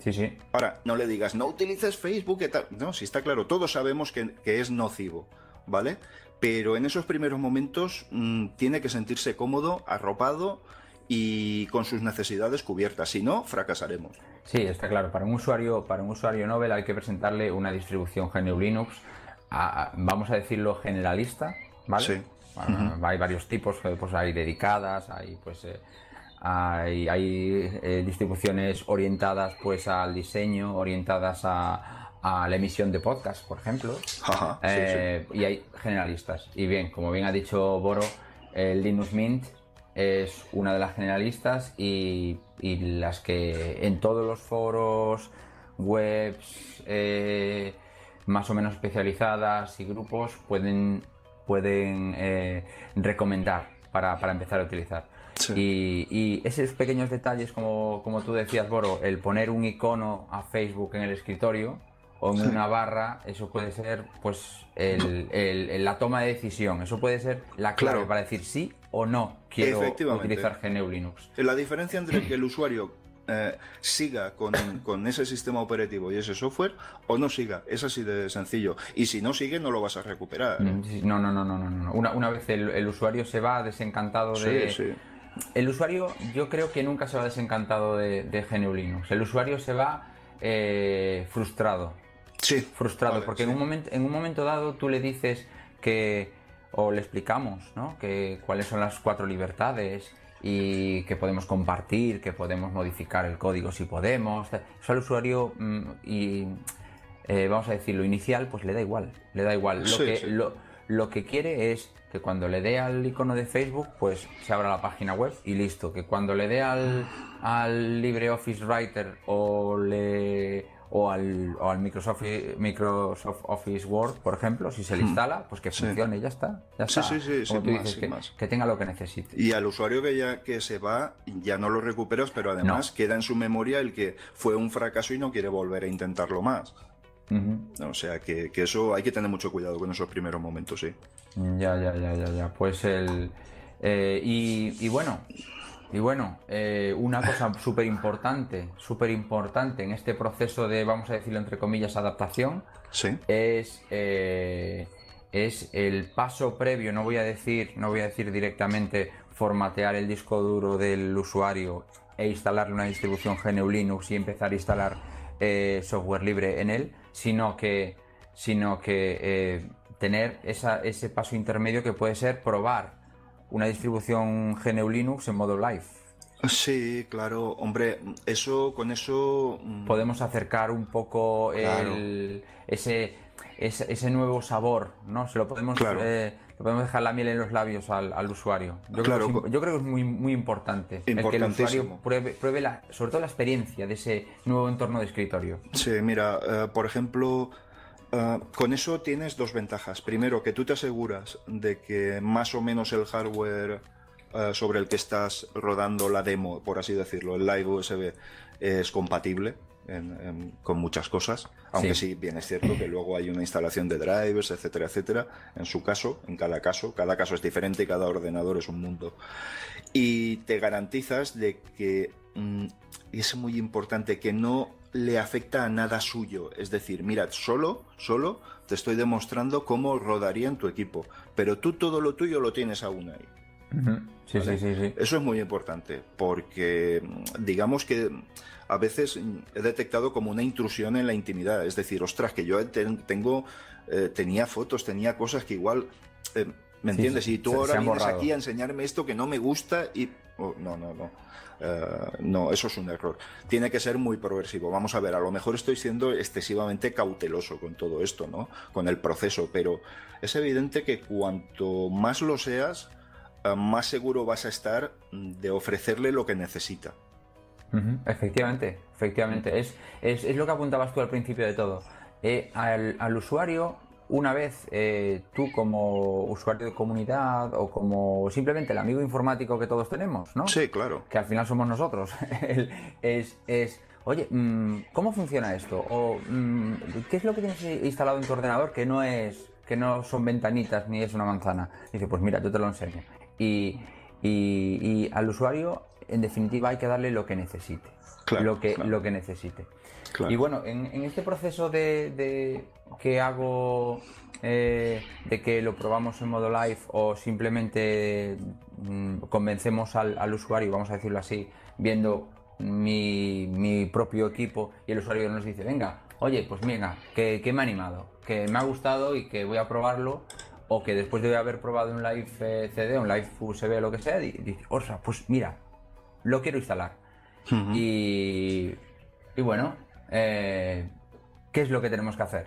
S4: Sí, sí.
S5: Ahora, no le digas, no utilices Facebook, y tal. No, si está claro, todos sabemos que, que es nocivo, ¿vale? Pero en esos primeros momentos mm, tiene que sentirse cómodo, arropado y con sus necesidades cubiertas. Si no, fracasaremos.
S4: Sí, está claro. Para un usuario, para un usuario Nobel hay que presentarle una distribución GNU Linux, a- a- vamos a decirlo generalista, ¿vale?
S5: Sí.
S4: Ah, Hay varios tipos, eh, pues hay dedicadas, hay pues eh, hay, hay, eh, distribuciones orientadas pues al diseño, orientadas a, a la emisión de podcast, por ejemplo.
S5: Ajá, sí,
S4: Eh, Y hay generalistas. Y bien, como bien ha dicho Boro, el Linux Mint es una de las generalistas y, y las que en todos los foros, webs eh, más o menos especializadas y grupos pueden, pueden eh, recomendar para, para empezar a utilizar.
S5: Sí.
S4: Y, y esos pequeños detalles, como, como tú decías, Boro, el poner un icono a Facebook en el escritorio o en
S5: Sí.
S4: una barra, eso puede ser pues el- el- el- la toma de decisión, eso puede ser la clave
S5: Claro.
S4: para decir sí o no quiero utilizar GNU Linux.
S5: La diferencia entre que el usuario eh, siga con, con ese sistema operativo y ese software o no siga, es así de sencillo. Y si no sigue, no lo vas a recuperar.
S4: Mm, No, no, no, no, no, no. Una, una vez el, el usuario se va desencantado de...
S5: Sí, sí.
S4: El usuario yo creo que nunca se va desencantado de, de GNU Linux. El usuario se va eh, frustrado.
S5: Sí.
S4: frustrado,
S5: Vale,
S4: porque
S5: sí.
S4: en, un momento, en un momento dado tú le dices que, o le explicamos, ¿no? Que cuáles son las cuatro libertades y que podemos compartir, que podemos modificar el código si podemos. Eso al usuario mm, y eh, vamos a decir lo inicial, pues le da igual, le da igual. Lo
S5: Sí,
S4: que,
S5: sí.
S4: Lo, lo que quiere es que cuando le dé al icono de Facebook, pues se abra la página web y listo. Que cuando le dé al, al LibreOffice Writer o le o al, o al Microsoft, Microsoft Office Word, por ejemplo, si se le instala, pues que funcione, ya está. Ya
S5: Sí,
S4: está.
S5: sí, sí, más,
S4: dices,
S5: sin
S4: que,
S5: más.
S4: que tenga lo que necesite.
S5: Y al usuario que ya que se va, ya no lo recuperas, pero además
S4: No.
S5: queda en su memoria el que fue un fracaso y no quiere volver a intentarlo más.
S4: Ujú.
S5: O sea que, que eso hay que tener mucho cuidado con esos primeros momentos, sí.
S4: Ya, ya, ya, ya, ya. Pues el. eh, y, y bueno, y bueno, eh, una cosa súper importante, súper importante en este proceso de, vamos a decirlo entre comillas, adaptación,
S5: Sí.
S4: es, eh, es el paso previo, no voy a decir, no voy a decir directamente formatear el disco duro del usuario e instalarle una distribución GNU Linux y empezar a instalar eh, software libre en él, sino que, sino que tener esa- ese paso intermedio que puede ser probar una distribución GNU Linux en modo live.
S5: Sí, claro, hombre, eso, con eso... mm,
S4: podemos acercar un poco
S5: Claro.
S4: el- ese, ese, ese nuevo sabor, ¿no? Se lo podemos,
S5: Claro.
S4: eh, le podemos dejar la miel en los labios al, al usuario. Yo,
S5: Claro.
S4: creo que, es, yo creo que es muy, muy importante el que el usuario pruebe, pruebe la, sobre todo la experiencia de ese nuevo entorno de escritorio.
S5: Sí, mira, eh, por ejemplo, eh, con eso tienes dos ventajas. Primero, que tú te aseguras de que más o menos el hardware eh, sobre el que estás rodando la demo, por así decirlo, el live USB, es compatible en- en- con muchas cosas. Aunque sí.
S4: Sí.
S5: bien es cierto que luego hay una instalación de drivers, etcétera, etcétera. En su caso, en cada caso, cada caso es diferente y cada ordenador es un mundo. Y te garantizas de que, mm, y es muy importante, que no le afecta a nada suyo. Es decir, mira, solo, solo te estoy demostrando cómo rodaría en tu equipo. Pero tú todo lo tuyo lo tienes aún ahí.
S4: Sí,
S5: Vale.
S4: sí, sí, sí.
S5: Eso es muy importante, porque mm, digamos que mm, a veces mm, he detectado como una intrusión en la intimidad. Es decir, ostras, que yo ten- tengo, eh, tenía fotos, tenía cosas que igual, eh, ¿me entiendes? y tú ahora vienes
S4: borrado.
S5: aquí a enseñarme esto que no me gusta y... oh, no, no, no. Eh, no, eso es un error. Tiene que ser muy progresivo. Vamos a ver, a lo mejor estoy siendo excesivamente cauteloso con todo esto, ¿no? Con el proceso, pero es evidente que cuanto más lo seas, eh, más seguro vas a estar de ofrecerle lo que necesita.
S4: Efectivamente, efectivamente. Es, es, es lo que apuntabas tú al principio de todo. Eh, al usuario, una vez eh, tú como usuario de comunidad o como simplemente el amigo informático que todos tenemos, ¿no?
S5: Sí, claro.
S4: que al final somos nosotros, es, es, oye, mm, ¿cómo funciona esto? O, mm, ¿qué es lo que tienes instalado en tu ordenador que no es, que no son ventanitas ni es una manzana? Dice, pues mira, yo te lo enseño. Y, y- y al usuario, en definitiva, hay que darle lo que necesite.
S5: Claro,
S4: lo, que,
S5: claro.
S4: lo que necesite.
S5: Claro.
S4: Y bueno, en, en este proceso de, de que hago, eh, de que lo probamos en modo live o simplemente mm, convencemos al, al usuario, vamos a decirlo así, viendo mi, mi propio equipo y el usuario nos dice, venga, oye, pues venga, que, que me ha animado, que me ha gustado y que voy a probarlo. O que después de haber probado un live eh, CD, un live USB o lo que sea, di- dice, ostras, pues mira, lo quiero instalar. Y, y bueno, eh, ¿qué es lo que tenemos que hacer?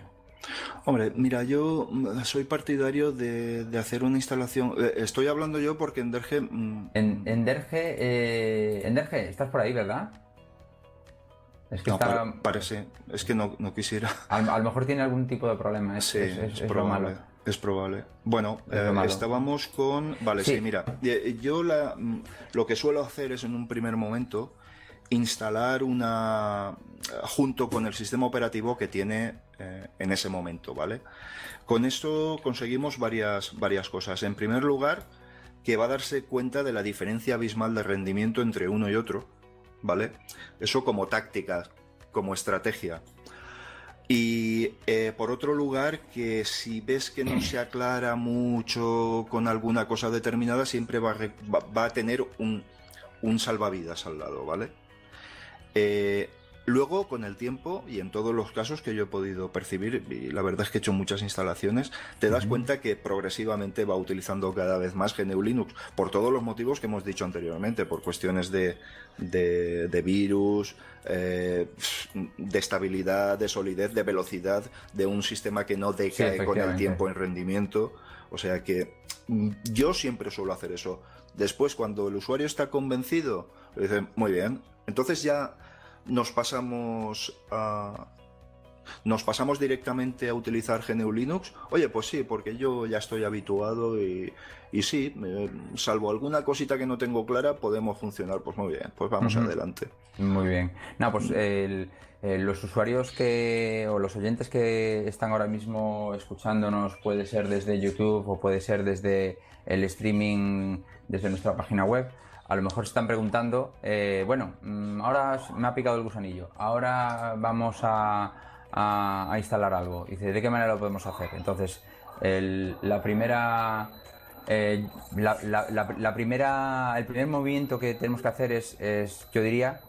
S5: Hombre, mira, yo mm, soy partidario de, de hacer una instalación. eh, Estoy hablando yo porque en Derge. mm,
S4: En, en Derge, eh, en Derge, estás por ahí, ¿verdad? Es que
S5: no,
S4: está,
S5: pare- parece. Es que no, no quisiera.
S4: a, a lo mejor tiene algún tipo de problema. Es,
S5: Sí,
S4: es- es-
S5: es,
S4: es lo
S5: probable.
S4: malo.
S5: Es probable. Bueno, eh, estábamos con. Vale, sí,
S4: Sí.
S5: mira. Yo la, mm, lo que suelo hacer es en un primer momento instalar una. junto con el sistema operativo que tiene eh, en ese momento, ¿vale? Con esto conseguimos varias, varias cosas. En primer lugar, que va a darse cuenta de la diferencia abismal de rendimiento entre uno y otro, ¿vale? Eso como táctica, como estrategia. Y eh, por otro lugar, que si ves que no se aclara mucho con alguna cosa determinada, siempre va a, va a tener un, un salvavidas al lado, ¿vale? Eh, Luego, con el tiempo, y en todos los casos que yo he podido percibir, y la verdad es que he hecho muchas instalaciones, te das cuenta que progresivamente va utilizando cada vez más GNU Linux, por todos los motivos que hemos dicho anteriormente, por cuestiones de, de, virus, eh, de estabilidad, de solidez, de velocidad, de un sistema que no decae con el tiempo en rendimiento. O sea que mm, yo siempre suelo hacer eso. Después, cuando el usuario está convencido, le dicen, muy bien, entonces ya nos pasamos a, nos pasamos directamente a utilizar GNU Linux. Oye, pues sí, porque yo ya estoy habituado y, y sí, salvo alguna cosita que no tengo clara, podemos funcionar. Pues muy bien, pues vamos adelante.
S4: Muy bien. No, pues los usuarios que o los oyentes que están ahora mismo escuchándonos puede ser desde YouTube o puede ser desde el streaming desde nuestra página web a lo mejor se están preguntando, eh, bueno, mm, ahora me ha picado el gusanillo, ahora vamos a, instalar algo. dice, ¿de qué manera lo podemos hacer? Entonces, la primera... Eh, la, primera, el primer movimiento que tenemos que hacer es, yo diría,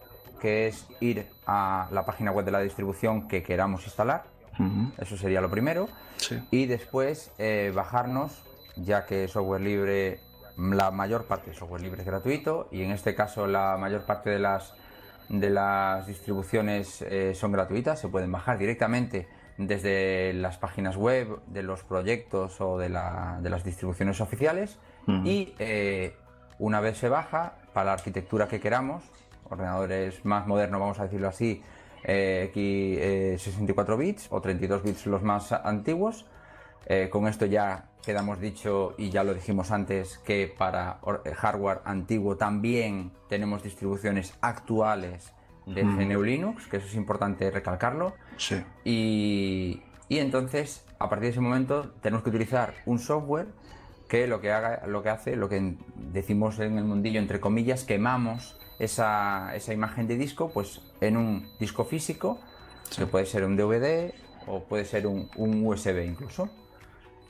S4: que es ir a la página web de la distribución que queramos instalar. Eso sería lo primero. Y después eh, bajarnos, ya que software libre la mayor parte de software libre es gratuito y en este caso la mayor parte de las, de las distribuciones eh, son gratuitas, se pueden bajar directamente desde las páginas web de los proyectos o de, la, de las distribuciones oficiales y eh, una vez se baja para la arquitectura que queramos, ordenadores más modernos vamos a decirlo así, eh, aquí 64 bits o 32 bits los más antiguos, con esto ya quedamos dicho y ya lo dijimos antes que para eh, hardware antiguo también tenemos distribuciones actuales de GNU Linux, que eso es importante recalcarlo.
S5: Sí.
S4: Y, y, entonces, a partir de ese momento, tenemos que utilizar un software que lo que haga, lo que hace, lo que decimos en el mundillo, entre comillas, quemamos esa, esa imagen de disco, pues en un disco físico, que puede ser un DVD o puede ser un, un USB incluso.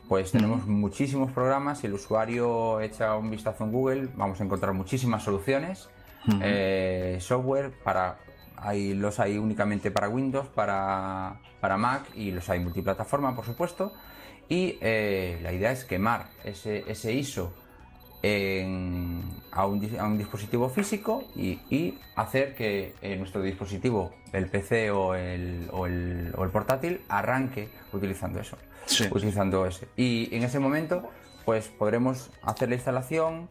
S4: Pues tenemos muchísimos programas. Si el usuario echa un vistazo en Google, vamos a encontrar muchísimas soluciones. Eh, software para. Hay, los hay únicamente para Windows, para, Mac y los hay multiplataforma, por supuesto. Y eh, la idea es quemar ese, ese ISO a, un, dispositivo físico y, hacer que eh, nuestro dispositivo, el PC o el, o el, o el portátil, arranque utilizando eso utilizando ese. Y en ese momento, pues podremos hacer la instalación,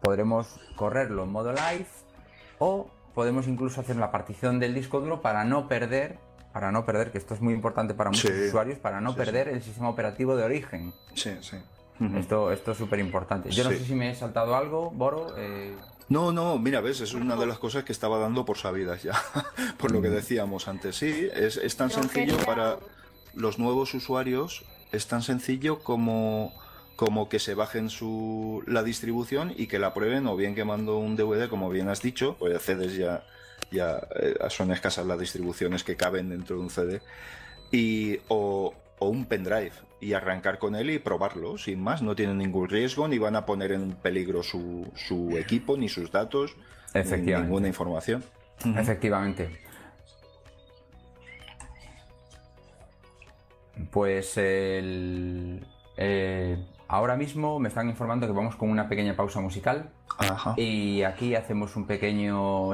S4: podremos correrlo en modo live o podemos incluso hacer la partición del disco duro para no perder, para no perder, que esto es muy importante para muchos usuarios, para no perder el sistema operativo de origen.
S5: Sí, sí.
S4: Esto, esto es súper importante. Yo no sé si me he saltado algo, Boro. Eh,
S5: no, no, mira, ves, es una de las cosas que estaba dando por sabidas ya, por lo que decíamos antes. Sí, es, es tan sencillo para los nuevos usuarios es tan sencillo como, como que se bajen su, la distribución y que la prueben o bien que mando un DVD, como bien has dicho, pues accedes ya, ya eh, son escasas las distribuciones que caben dentro de un CD, y, o, un pendrive y arrancar con él y probarlo, sin más, no tienen ningún riesgo ni van a poner en peligro su, su equipo, ni sus datos, ni ninguna información.
S4: Efectivamente. Pues el, eh, ahora mismo me están informando que vamos con una pequeña pausa musical. Y aquí hacemos un pequeño,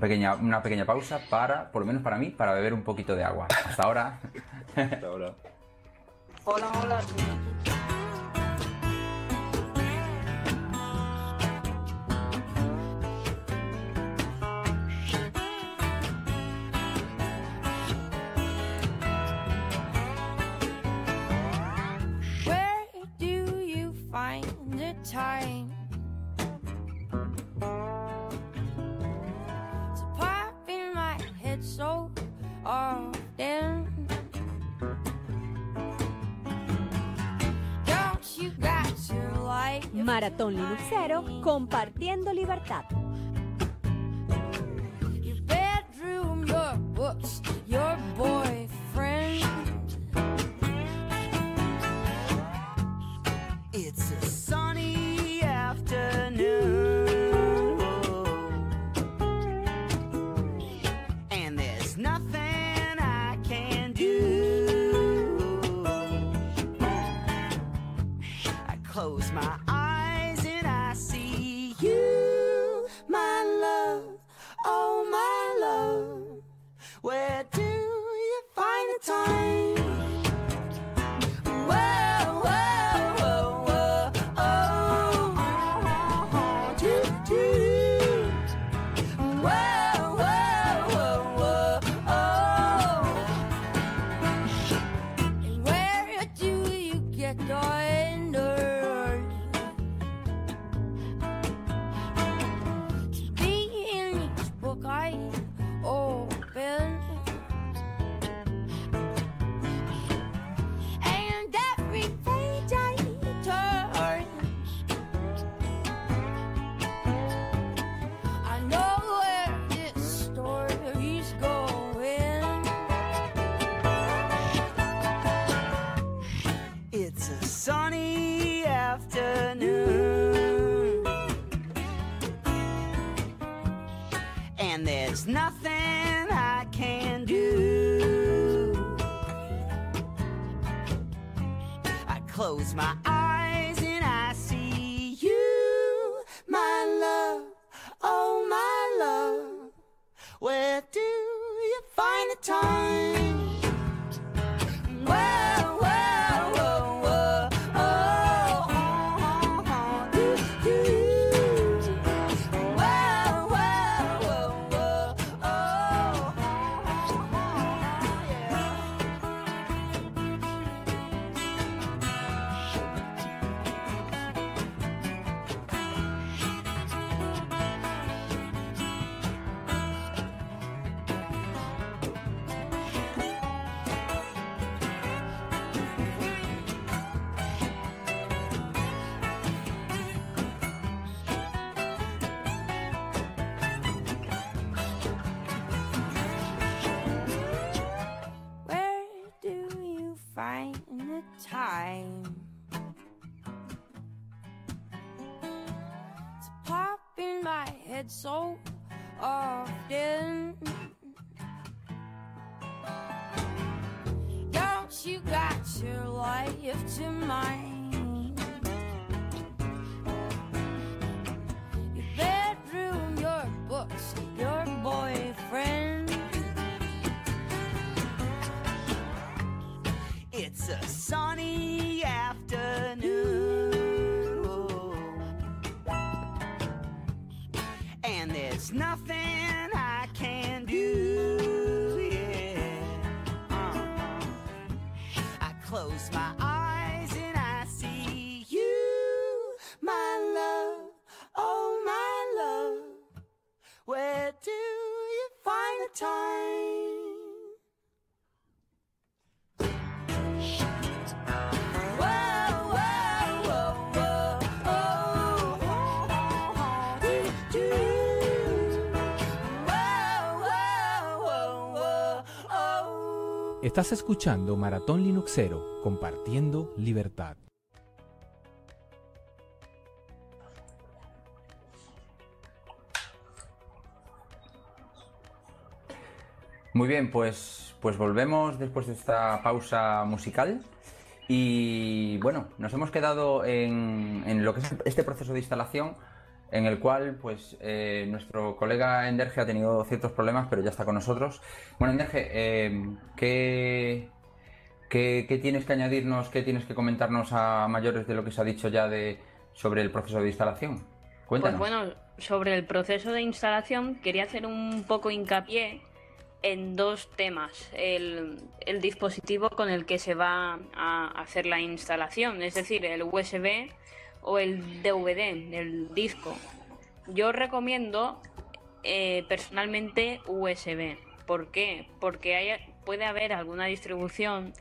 S4: pequeña, una pequeña pausa para, por lo menos para mí, para beber un poquito de agua. Hasta ahora.
S5: Hasta ahora.
S6: Hola, hola.
S1: Maratón Linuxero compartiendo libertad.
S7: To my.
S3: Estás escuchando Maratón Linuxero, compartiendo libertad.
S4: Muy bien, pues, pues volvemos después de esta pausa musical. Y bueno, nos hemos quedado en, en lo que es este proceso de instalación, en el cual pues eh, nuestro colega Enderge ha tenido ciertos problemas, pero ya está con nosotros. Bueno, Enderge, eh, ¿qué, qué, qué tienes que añadirnos, qué tienes que comentarnos a mayores de lo que se ha dicho ya de, sobre el proceso de instalación? Cuéntanos.
S6: Pues bueno, sobre el proceso de instalación quería hacer un poco hincapié en dos temas. El, el dispositivo con el que se va a hacer la instalación, es decir, el USB o el DVD, el disco. Yo recomiendo eh, personalmente USB. ¿Por qué? Porque hay- puede haber alguna distribución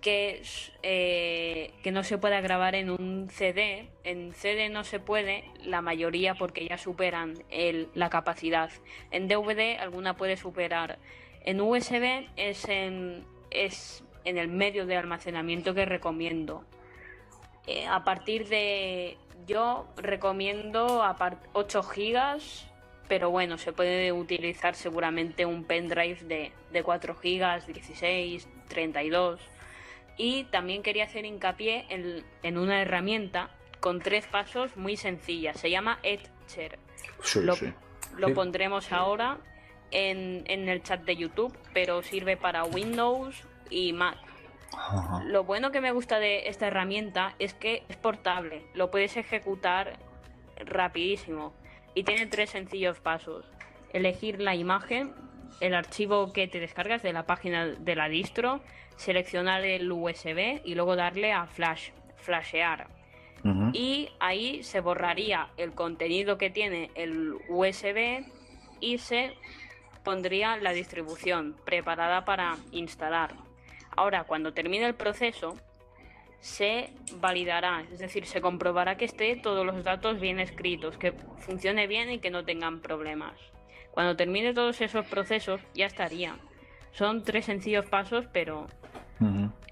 S6: que, eh, que no se pueda grabar en un CD. En CD no se puede, la mayoría porque ya superan el- la capacidad. En DVD alguna puede superar. En USB es en, es en el medio de almacenamiento que recomiendo. Eh, a partir de... Yo recomiendo a par- 8 gigas, pero bueno, se puede utilizar seguramente un pendrive de, de 4 gigas, 16, 32. Y también quería hacer hincapié en, en una herramienta con tres pasos muy sencilla. Se llama Etcher.
S5: Sí,
S6: Lo,
S5: sí.
S6: lo
S4: Sí.
S6: pondremos ahora en, en el chat de YouTube, pero sirve para Windows y Mac.
S5: Ajá.
S6: Lo bueno que me gusta de esta herramienta es que es portable, lo puedes ejecutar rapidísimo y tiene tres sencillos pasos. Elegir la imagen, el archivo que te descargas de la página de la distro, seleccionar el USB y luego darle a flash, flashear. Y ahí se borraría el contenido que tiene el USB y se pondría la distribución preparada para instalar. Ahora, cuando termine el proceso, se validará, es decir, se comprobará que esté todos los datos bien escritos, que funcione bien y que no tengan problemas. Cuando termine todos esos procesos, ya estaría. Son tres sencillos pasos, pero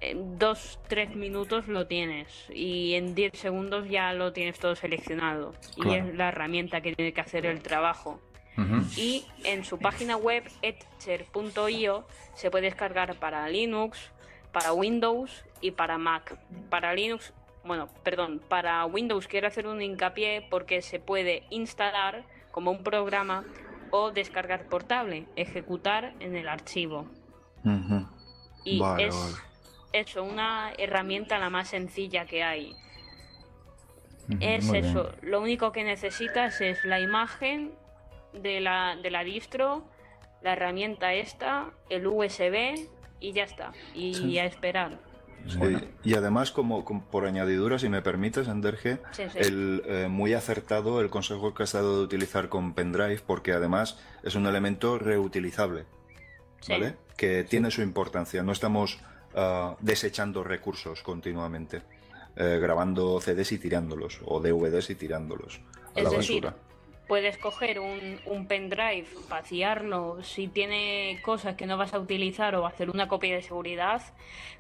S6: en dos, tres minutos lo tienes y en 10 segundos ya lo tienes todo seleccionado. Y es la herramienta que tiene que hacer el trabajo. Y en su página web etcher.io se puede descargar para Linux, para Windows y para Mac. Para Linux, bueno, perdón, para Windows quiero hacer un hincapié porque se puede instalar como un programa o descargar portable, ejecutar en el archivo. Y
S5: Vale,
S6: es
S5: vale.
S6: eso, una herramienta la más sencilla que hay. Es
S4: bien.
S6: eso, lo único que necesitas es la imagen de la, de la distro, la herramienta esta, el USB y ya está. Y
S5: Sí.
S6: a esperar.
S5: Sí,
S4: Bueno.
S5: Y además, como, como por añadidura, si me permites,
S6: Sí, sí.
S5: el, eh, muy acertado el consejo que has dado de utilizar con pendrive, porque además es un elemento reutilizable,
S6: Sí.
S5: ¿vale? Que tiene su importancia. No estamos ah, desechando recursos continuamente, eh, grabando CDs y tirándolos, o DVDs y tirándolos a
S6: Es
S5: la
S6: decir,
S5: basura.
S6: Puedes coger un, un pendrive, vaciarlo, si tiene cosas que no vas a utilizar o hacer una copia de seguridad,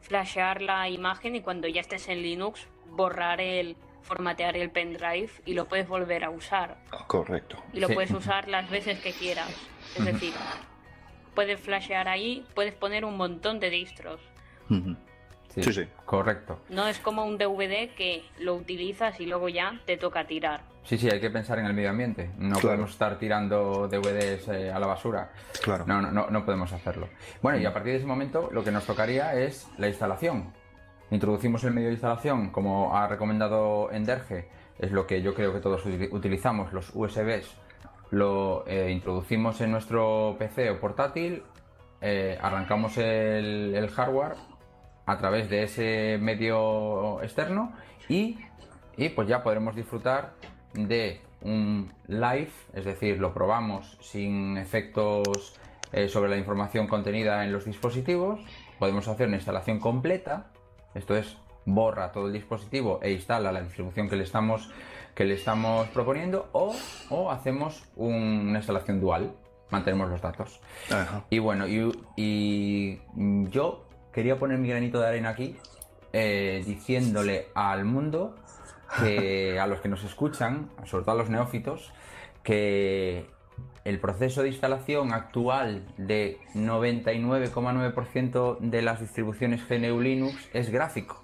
S6: flashear la imagen y cuando ya estés en Linux, borrar el, formatear el pendrive y lo puedes volver a usar.
S5: Correcto.
S6: Y lo
S4: Sí.
S6: puedes usar las veces que quieras. Es decir, puedes flashear ahí, puedes poner un montón de distros.
S4: Sí,
S5: sí.
S4: Correcto.
S6: No es como un DVD que lo utilizas y luego ya te toca tirar.
S4: Sí, sí, hay que pensar en el medio ambiente. No
S5: Claro.
S4: podemos estar tirando DVDs eh, a la basura.
S5: Claro.
S4: No, no, no, podemos hacerlo. Bueno, y a partir de ese momento lo que nos tocaría es la instalación. Introducimos el medio de instalación, como ha recomendado Enderge, es lo que yo creo que todos uti- utilizamos, los USBs. Lo eh, introducimos en nuestro PC o portátil, eh, arrancamos el, el hardware a través de ese medio externo y, y pues ya podremos disfrutar de un live, es decir, lo probamos sin efectos eh, sobre la información contenida en los dispositivos, podemos hacer una instalación completa, esto es, borra todo el dispositivo e instala la distribución que le estamos, que le estamos proponiendo o, o hacemos un- una instalación dual, mantenemos los datos.
S5: Ajá.
S4: Y bueno, y, y, yo quería poner mi granito de arena aquí, eh, diciéndole al mundo, que a los que nos escuchan, sobre todo a los neófitos, que el proceso de instalación actual de 99,9% de las distribuciones GNU Linux es gráfico.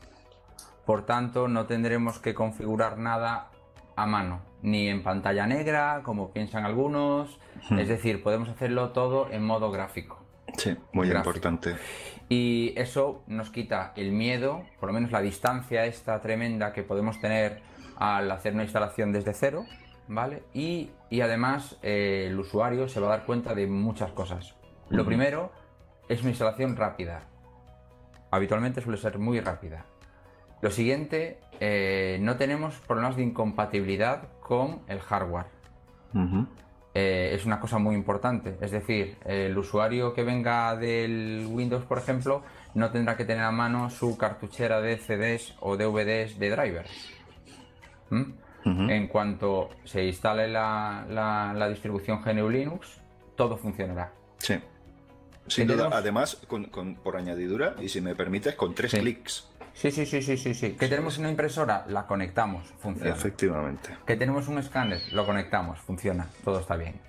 S4: Por tanto, no tendremos que configurar nada a mano, ni en pantalla negra, como piensan algunos. Es decir, podemos hacerlo todo en modo gráfico.
S5: Sí, muy
S4: Gráfico.
S5: importante.
S4: Y eso nos quita el miedo, por lo menos la distancia esta tremenda que podemos tener al hacer una instalación desde cero, ¿vale? Y, y además eh, el usuario se va a dar cuenta de muchas cosas. Lo primero es una instalación rápida. Habitualmente suele ser muy rápida. Lo siguiente, eh, no tenemos problemas de incompatibilidad con el hardware. Eh, es una cosa muy importante. Es decir, el usuario que venga del Windows, por ejemplo, no tendrá que tener a mano su cartuchera de CDs o DVDs de drivers. ¿Mm? En cuanto se instale la, la- la distribución GNU Linux, todo funcionará.
S5: Sí. Sin
S4: ¿Qué
S5: duda, además, con, con- por añadidura, y si me permites, con tres
S4: Sí.
S5: clics.
S4: Sí, sí, sí, sí, sí, sí. Que tenemos una impresora, la conectamos, funciona.
S5: Efectivamente.
S4: Que tenemos un escáner, lo conectamos, funciona, todo está bien.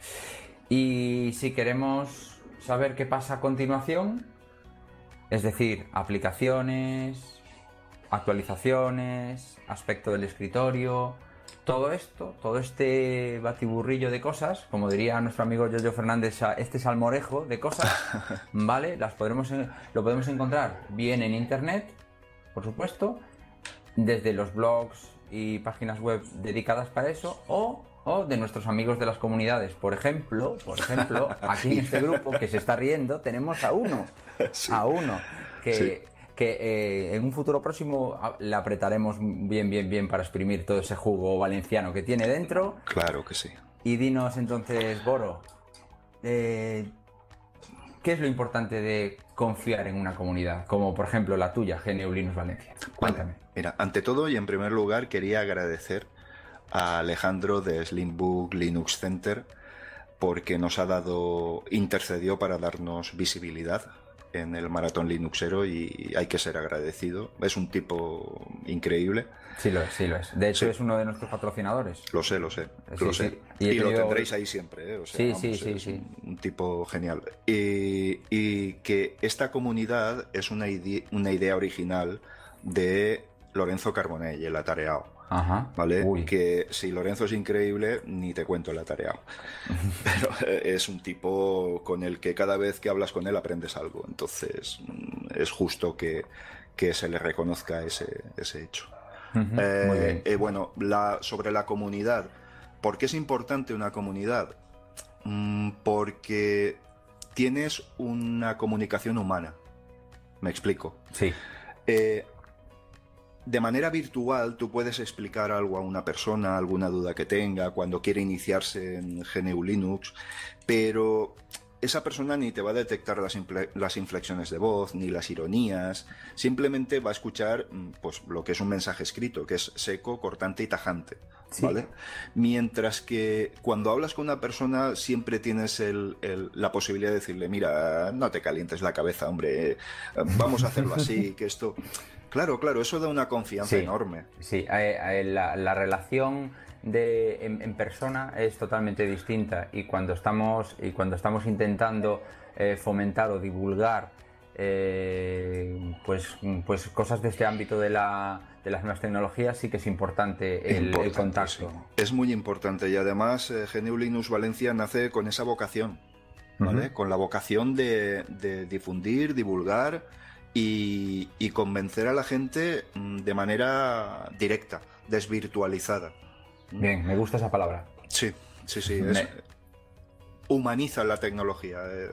S4: Y si queremos saber qué pasa a continuación, es decir, aplicaciones, actualizaciones, aspecto del escritorio, todo esto, todo este batiburrillo de cosas, como diría nuestro amigo Jojo Fernández, este salmorejo de cosas, ¿vale? Las podremos, lo podemos encontrar bien en internet, por supuesto, desde los blogs y páginas web dedicadas para eso, o, o de nuestros amigos de las comunidades. Por ejemplo, por ejemplo, aquí en este grupo que se está riendo, tenemos a uno, a uno, que,
S5: Sí.
S4: que eh, en un futuro próximo a- le apretaremos bien, bien, bien para exprimir todo ese jugo valenciano que tiene dentro.
S5: Claro que sí.
S4: Y dinos entonces, Boro, eh, ¿qué es lo importante de confiar en una comunidad? Como por ejemplo la tuya, GNU Linux Valencia. Cuéntame.
S5: Vale. Mira, ante todo y en primer lugar quería agradecer a Alejandro de Slimbook Linux Center porque nos ha dado, intercedió para darnos visibilidad en el maratón Linuxero y hay que ser agradecido. Es un tipo increíble,
S4: Sí lo es, sí lo es. De hecho
S5: Sí.
S4: es uno de nuestros patrocinadores.
S5: lo sé, lo sé,
S4: Sí,
S5: lo
S4: sí.
S5: sé.
S4: Y
S5: lo
S4: tenido-
S5: tendréis ahí siempre, ¿eh? O sea,
S4: Sí,
S5: vamos,
S4: sí, sí,
S5: es
S4: sí.
S5: Un, un tipo genial. Y, y que esta comunidad es una idea original de Lorenzo Carbonell, el atareado.
S4: Ajá.
S5: ¿Vale?
S4: Uy.
S5: Que si Lorenzo es increíble, ni te cuento el atareado. Pero eh, es un tipo con el que cada vez que hablas con él aprendes algo. Entonces mm, es justo que, que se le reconozca ese, ese hecho.
S4: Ujú,
S5: Eh,
S4: Muy bien.
S5: eh, bueno, la, sobre la comunidad. ¿Por qué es importante una comunidad? Mm, porque tienes una comunicación humana. Me explico.
S4: Sí.
S5: Eh, de manera virtual tú puedes explicar algo a una persona, alguna duda que tenga, cuando quiere iniciarse en GNU Linux, pero esa persona ni te va a detectar las, infle- las inflexiones de voz, ni las ironías, simplemente va a escuchar mm, pues, lo que es un mensaje escrito, que es seco, cortante y tajante.
S4: Sí.
S5: ¿Vale? Mientras que cuando hablas con una persona siempre tienes el- el- la posibilidad de decirle, mira, no te calientes la cabeza, hombre, eh, vamos a hacerlo así, que esto... Claro, claro, eso da una confianza
S4: Sí.
S5: enorme.
S4: Sí, la, la relación de, en, en persona es totalmente distinta y cuando estamos, y cuando estamos intentando eh, fomentar o divulgar eh, pues, pues cosas de este ámbito de, la, de las nuevas tecnologías sí que es importante el, el contacto.
S5: Es muy importante y además eh, GNU Linux Valencia nace con esa vocación, ¿vale? Con la vocación de, de difundir, divulgar y, y convencer a la gente mm, de manera directa, desvirtualizada.
S4: Bien, me gusta esa palabra.
S5: Sí, sí, sí.
S4: Me-
S5: humaniza la tecnología. eh,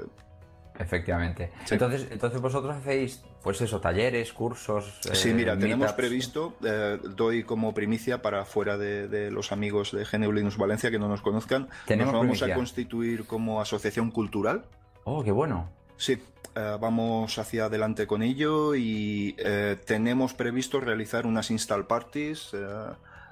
S4: Efectivamente.
S5: Sí.
S4: Entonces, entonces vosotros hacéis, pues eso, talleres, cursos.
S5: Sí,
S4: eh,
S5: mira, tenemos previsto, eh, doy como primicia para fuera de, de los amigos de GNU Linux Valencia que no nos conozcan, nos vamos
S4: primicia.
S5: a constituir como asociación cultural.
S4: Oh, qué bueno.
S5: Sí, eh, vamos hacia adelante con ello y eh, tenemos previsto realizar unas install parties eh,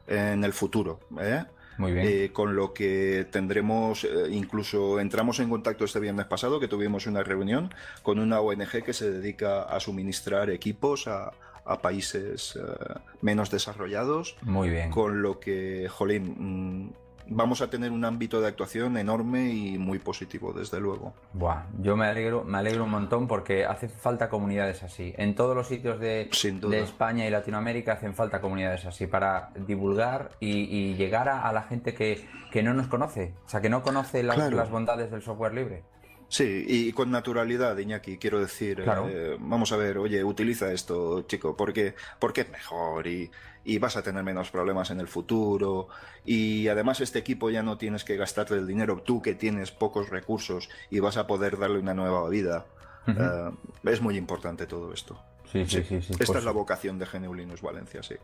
S5: en el futuro. ¿eh?
S4: Muy bien.
S5: Eh, con lo que tendremos, eh, incluso entramos en contacto este viernes pasado, que tuvimos una reunión con una ONG que se dedica a suministrar equipos a, a países eh, menos desarrollados,
S4: Muy bien.
S5: con lo que, jolín, mm, vamos a tener un ámbito de actuación enorme y muy positivo, desde luego.
S4: Buah, yo me alegro, me alegro un montón porque hace falta comunidades así. En todos los sitios de, España y Latinoamérica hacen falta comunidades así para divulgar y, y llegar a, a la gente que, que no nos conoce, o sea, que no conoce las,
S5: Claro.
S4: las bondades del software libre.
S5: Sí, y con naturalidad, Iñaki, quiero decir,
S4: Claro.
S5: eh, vamos a ver, oye, utiliza esto, chico, porque, porque es mejor y, y vas a tener menos problemas en el futuro. Y además este equipo ya no tienes que gastarte el dinero, tú que tienes pocos recursos y vas a poder darle una nueva vida. Eh, es muy importante todo esto.
S4: Sí, sí, sí. sí,
S5: Esta
S4: pues-
S5: es la vocación de GNU Linux Valencia, sí.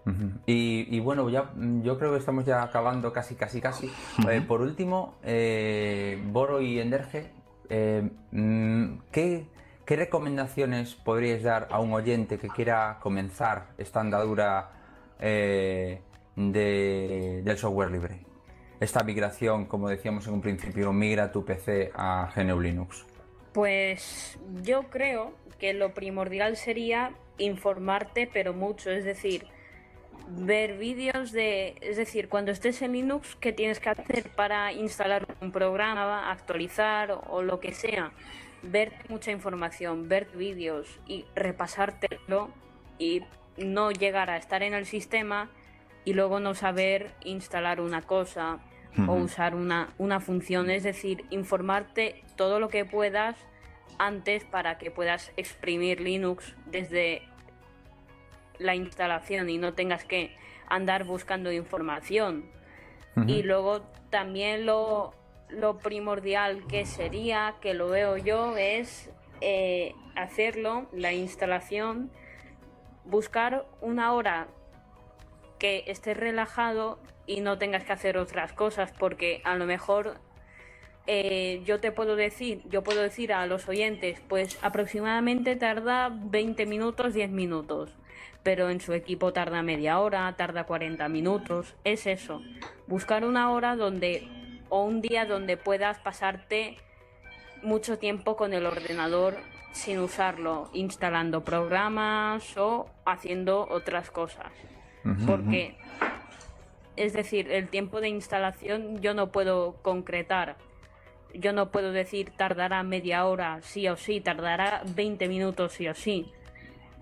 S4: Y, y bueno, ya yo creo que estamos ya acabando casi, casi, casi. Eh, por último, eh, Boro y Enderge, eh, mm, ¿qué, recomendaciones podríais dar a un oyente que quiera comenzar esta andadura eh, de- del software libre? Esta migración, como decíamos en un principio, migra tu PC a GNU Linux.
S6: Pues yo creo que lo primordial sería informarte, pero mucho, es decir, ver vídeos de, es decir, cuando estés en Linux, qué tienes que hacer para instalar un programa, actualizar o, o lo que sea, ver mucha información, ver vídeos y repasártelo y no llegar a estar en el sistema y luego no saber instalar una cosa o usar una, una función. Es decir, informarte todo lo que puedas antes para que puedas exprimir Linux desde la instalación y no tengas que andar buscando información. Y luego también lo, lo primordial que sería, que lo veo yo, es eh, hacerlo, la instalación, buscar una hora que estés relajado y no tengas que hacer otras cosas, porque a lo mejor eh, yo te puedo decir, yo puedo decir a los oyentes, pues aproximadamente tarda 20 minutos, 10 minutos, pero en su equipo tarda media hora, tarda 40 minutos, es eso, buscar una hora donde o un día donde puedas pasarte mucho tiempo con el ordenador sin usarlo, instalando programas o haciendo otras cosas. Porque, es decir, el tiempo de instalación yo no puedo concretar. Yo no puedo decir tardará media hora sí o sí, tardará 20 minutos sí o sí.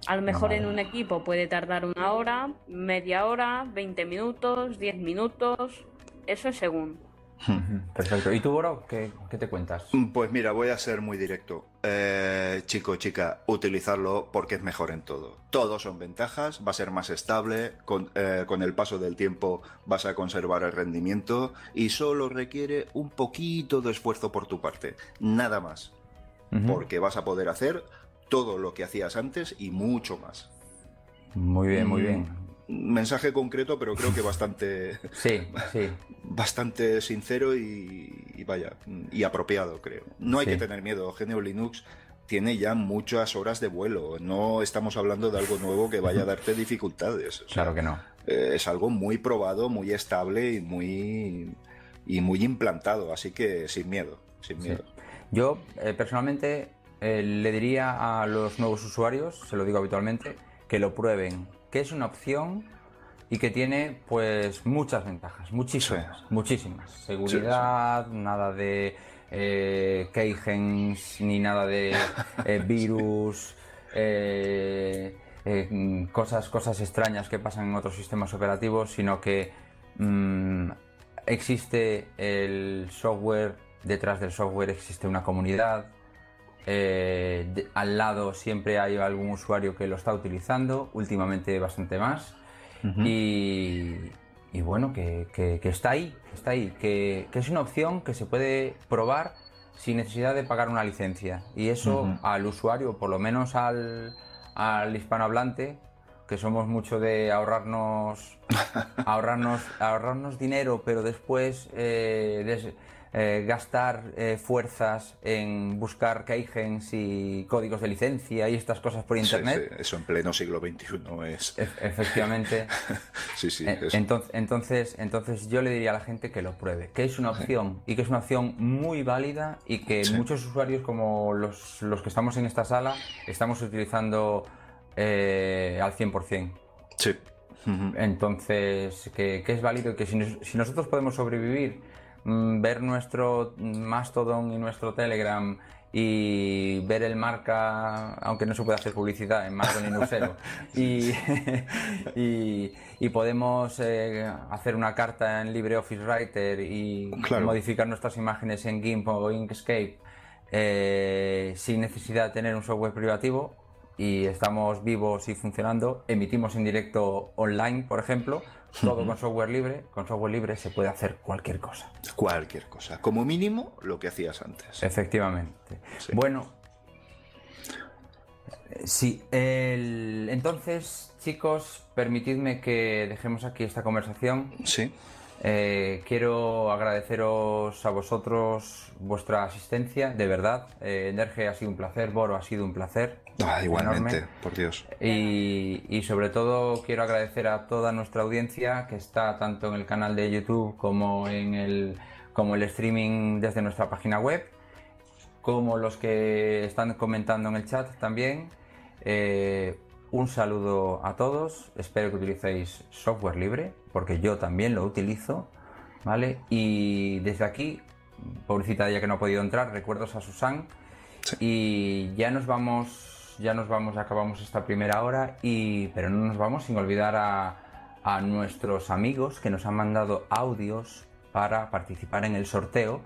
S6: A lo mejor en un equipo puede tardar una hora, media hora, 20 minutos, 10 minutos. Eso es según.
S4: Perfecto. ¿Y tú, Boro, qué, qué te cuentas?
S5: Pues mira, voy a ser muy directo. Eh, chico, chica, utilizarlo porque es mejor en todo. Todos son ventajas, va a ser más estable, con, eh, con el paso del tiempo vas a conservar el rendimiento y solo requiere un poquito de esfuerzo por tu parte, nada más. Porque vas a poder hacer todo lo que hacías antes y mucho más.
S4: Muy bien, muy
S5: Mm,
S4: bien.
S5: Mensaje concreto, pero creo que bastante,
S4: Sí, sí.
S5: bastante sincero y, y vaya, y apropiado, creo. No hay
S4: Sí.
S5: que tener miedo. GNU Linux tiene ya muchas horas de vuelo. No estamos hablando de algo nuevo que vaya a darte dificultades. O sea,
S4: Claro que no.
S5: eh, es algo muy probado, muy estable y muy, y muy implantado. Así que sin miedo, sin
S4: Sí.
S5: miedo.
S4: Yo, eh, personalmente, eh, le diría a los nuevos usuarios, se lo digo habitualmente, que lo prueben, que es una opción y que tiene pues muchas ventajas, muchísimas,
S5: Sí.
S4: muchísimas. Seguridad, nada de eh, keygens, ni nada de eh, virus, eh, cosas, cosas extrañas que pasan en otros sistemas operativos, sino que mm, existe el software, detrás del software existe una comunidad, eh, de- al lado siempre hay algún usuario que lo está utilizando, últimamente bastante más. y, y bueno, que, que- que está ahí, que está ahí, que, que es una opción que se puede probar sin necesidad de pagar una licencia. Y eso al usuario, por lo menos al, al hispanohablante, que somos mucho de ahorrarnos ahorrarnos ahorrarnos dinero pero después eh, des- eh, gastar eh, fuerzas en buscar keygens y códigos de licencia y estas cosas por internet
S5: sí, eso en pleno siglo XXI es.
S4: Ef- efectivamente
S5: Sí, sí. Es-
S4: Entonces, entonces, entonces yo le diría a la gente que lo pruebe, que es una opción y que es una opción muy válida y que muchos usuarios como los, los que estamos en esta sala estamos utilizando eh, al 100%.
S5: sí.
S4: Entonces, que, que es válido y que si, nos- si nosotros podemos sobrevivir, ver nuestro Mastodon y nuestro Telegram y ver el marca, aunque no se puede hacer publicidad en Linuxero, y, y, y podemos eh, hacer una carta en LibreOffice Writer y
S5: Claro.
S4: modificar nuestras imágenes en GIMP o Inkscape eh, sin necesidad de tener un software privativo y estamos vivos y funcionando, emitimos en directo online, por ejemplo, todo con software libre, con software libre se puede hacer cualquier cosa.
S5: Cualquier cosa. Como mínimo, lo que hacías antes.
S4: Efectivamente.
S5: Sí.
S4: Bueno, eh, sí, el- entonces, chicos, permitidme que dejemos aquí esta conversación.
S5: Sí.
S4: Eh, quiero agradeceros a vosotros vuestra asistencia, de verdad. Eh, Nerge ha sido un placer, Boro ha sido un placer.
S5: Ah, igualmente,
S4: enorme.
S5: por Dios.
S4: Y, y sobre todo quiero agradecer a toda nuestra audiencia que está tanto en el canal de YouTube como en el, como el streaming desde nuestra página web, como los que están comentando en el chat también. Eh, un saludo a todos, espero que utilicéis software libre, porque yo también lo utilizo, ¿vale? Y desde aquí, pobrecita ya que no ha podido entrar, recuerdos a Susan.
S5: Sí.
S4: Y ya nos vamos ya nos vamos, acabamos esta primera hora, y, pero no nos vamos sin olvidar a, a nuestros amigos que nos han mandado audios para participar en el sorteo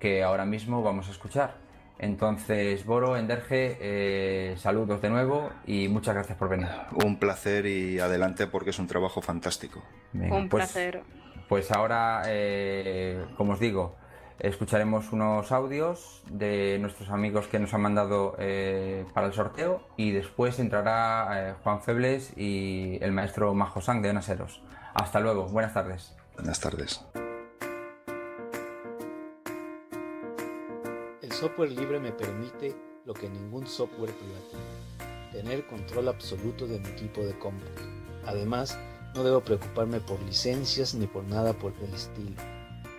S4: que ahora mismo vamos a escuchar. Entonces, Boro, Enderge, eh, saludos de nuevo y muchas gracias por venir.
S5: Un placer y adelante porque es un trabajo fantástico.
S4: Venga,
S6: Un
S4: pues-
S6: placer.
S4: Pues ahora, eh, como os digo, escucharemos unos audios de nuestros amigos que nos han mandado eh, para el sorteo y después entrará eh, Juan Febles y el maestro Majo Sang de Onaseros. Hasta luego, buenas tardes.
S5: Buenas tardes.
S8: Software libre me permite lo que ningún software privativo, tener control absoluto de mi equipo de cómputo. Además, no debo preocuparme por licencias ni por nada por el estilo.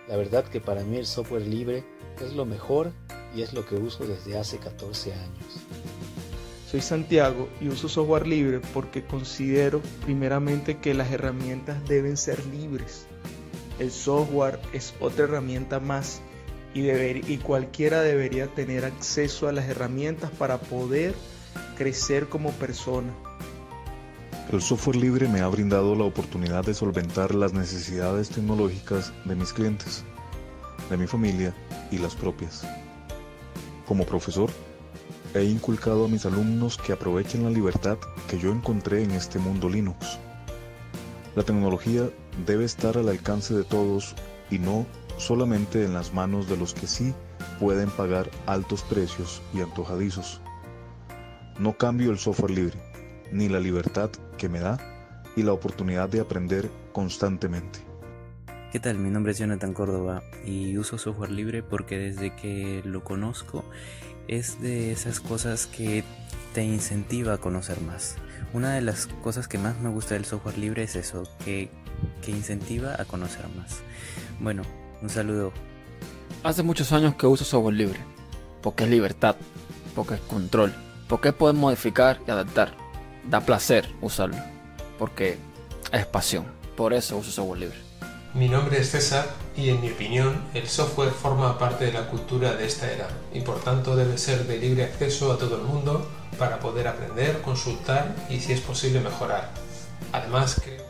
S8: La verdad que para mí el software libre es lo mejor y es lo que uso desde hace 14 años.
S9: Soy Santiago y uso software libre porque considero primeramente que las herramientas deben ser libres. El software es otra herramienta más y, cualquiera debería tener acceso a las herramientas para poder crecer como persona.
S10: El software libre me ha brindado la oportunidad de solventar las necesidades tecnológicas de mis clientes, de mi familia y las propias. Como profesor, he inculcado a mis alumnos que aprovechen la libertad que yo encontré en este mundo Linux. La tecnología debe estar al alcance de todos y no solamente en las manos de los que sí pueden pagar altos precios y antojadizos. No cambio el software libre, ni la libertad que me da y la oportunidad de aprender constantemente.
S11: ¿Qué tal? Mi nombre es Jonathan Córdoba y uso software libre porque desde que lo conozco es de esas cosas que te incentiva a conocer más. Una de las cosas que más me gusta del software libre es eso, que, que incentiva a conocer más. Bueno, un saludo.
S12: Hace muchos años que uso software libre, porque es libertad, porque es control, porque es poder modificar y adaptar. Da placer usarlo, porque es pasión. Por eso uso software libre.
S13: Mi nombre es César y en mi opinión el software forma parte de la cultura de esta era y por tanto debe ser de libre acceso a todo el mundo para poder aprender, consultar y si es posible mejorar. Además creo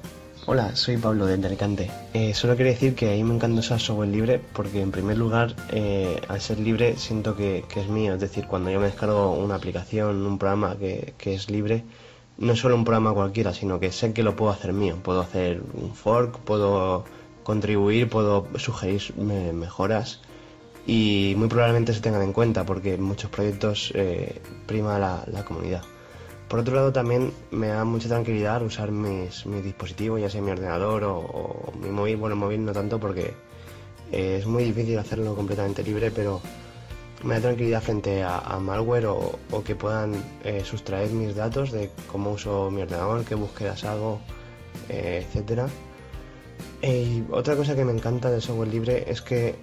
S14: Hola, soy Pablo de Alicante. Eh, solo quería decir que a mí me encanta usar software libre porque en primer lugar, eh, al ser libre, siento que, es mío. Es decir, cuando yo me descargo una aplicación, un programa que, es libre, no es solo un programa cualquiera, sino que sé que lo puedo hacer mío. Puedo hacer un fork, puedo contribuir, puedo sugerir me- mejoras y muy probablemente se tengan en cuenta porque en muchos proyectos eh, prima la comunidad. Por otro lado, también me da mucha tranquilidad usar mis, mis dispositivos, ya sea mi ordenador o, mi móvil. Bueno, móvil no tanto porque eh, es muy difícil hacerlo completamente libre, pero me da tranquilidad frente a, malware o, que puedan eh, sustraer mis datos de cómo uso mi ordenador, qué búsquedas hago, eh. Eh, y otra cosa que me encanta del software libre es que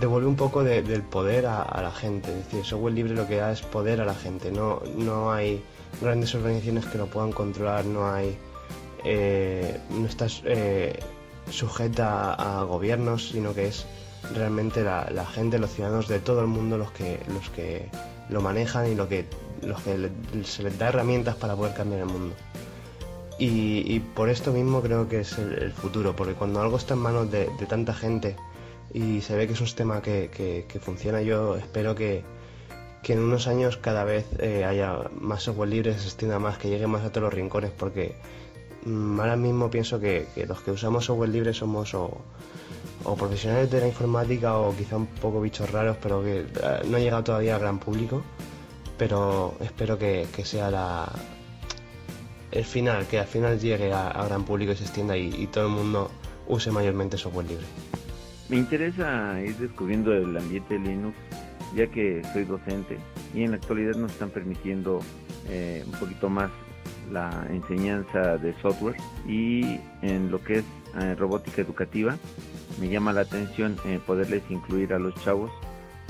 S14: devuelve un poco de- del poder a, la gente. Es decir, software libre lo que da es poder a la gente. No, no hay grandes organizaciones que lo puedan controlar, no hay. eh, no estás eh, sujeta a, gobiernos, sino que es realmente la, gente, los ciudadanos de todo el mundo los que, los que lo manejan y lo que, los que se les da herramientas para poder cambiar el mundo. Y, por esto mismo creo que es el, futuro, porque cuando algo está en manos de tanta gente y se ve que es un sistema que, que- funciona, yo espero que, que en unos años cada vez eh, haya más software libre, se extienda más, que llegue más a todos los rincones, porque mm, ahora mismo pienso que, los que usamos software libre somos o, o profesionales de la informática o quizá un poco bichos raros, pero que eh, no ha llegado todavía al gran público, pero espero que, sea la, el final, que al final llegue a, a gran público y se extienda y, y todo el mundo use mayormente software libre.
S15: Me interesa ir descubriendo el ambiente Linux, ya que soy docente y en la actualidad nos están permitiendo eh, un poquito más la enseñanza de software. Y en lo que es eh, robótica educativa me llama la atención eh, poderles incluir a los chavos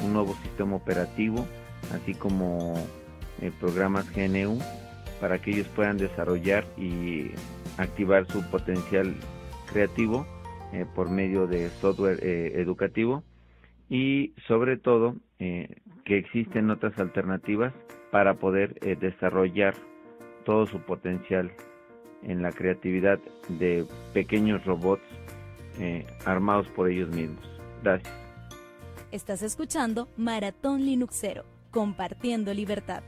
S15: un nuevo sistema operativo, así como programas GNU para que ellos puedan desarrollar y activar su potencial creativo eh, por medio de software eh, educativo y sobre todo eh, que existen otras alternativas para poder desarrollar todo su potencial en la creatividad de pequeños robots armados por ellos mismos. Gracias.
S16: Estás escuchando Maratón Linuxero, compartiendo libertad.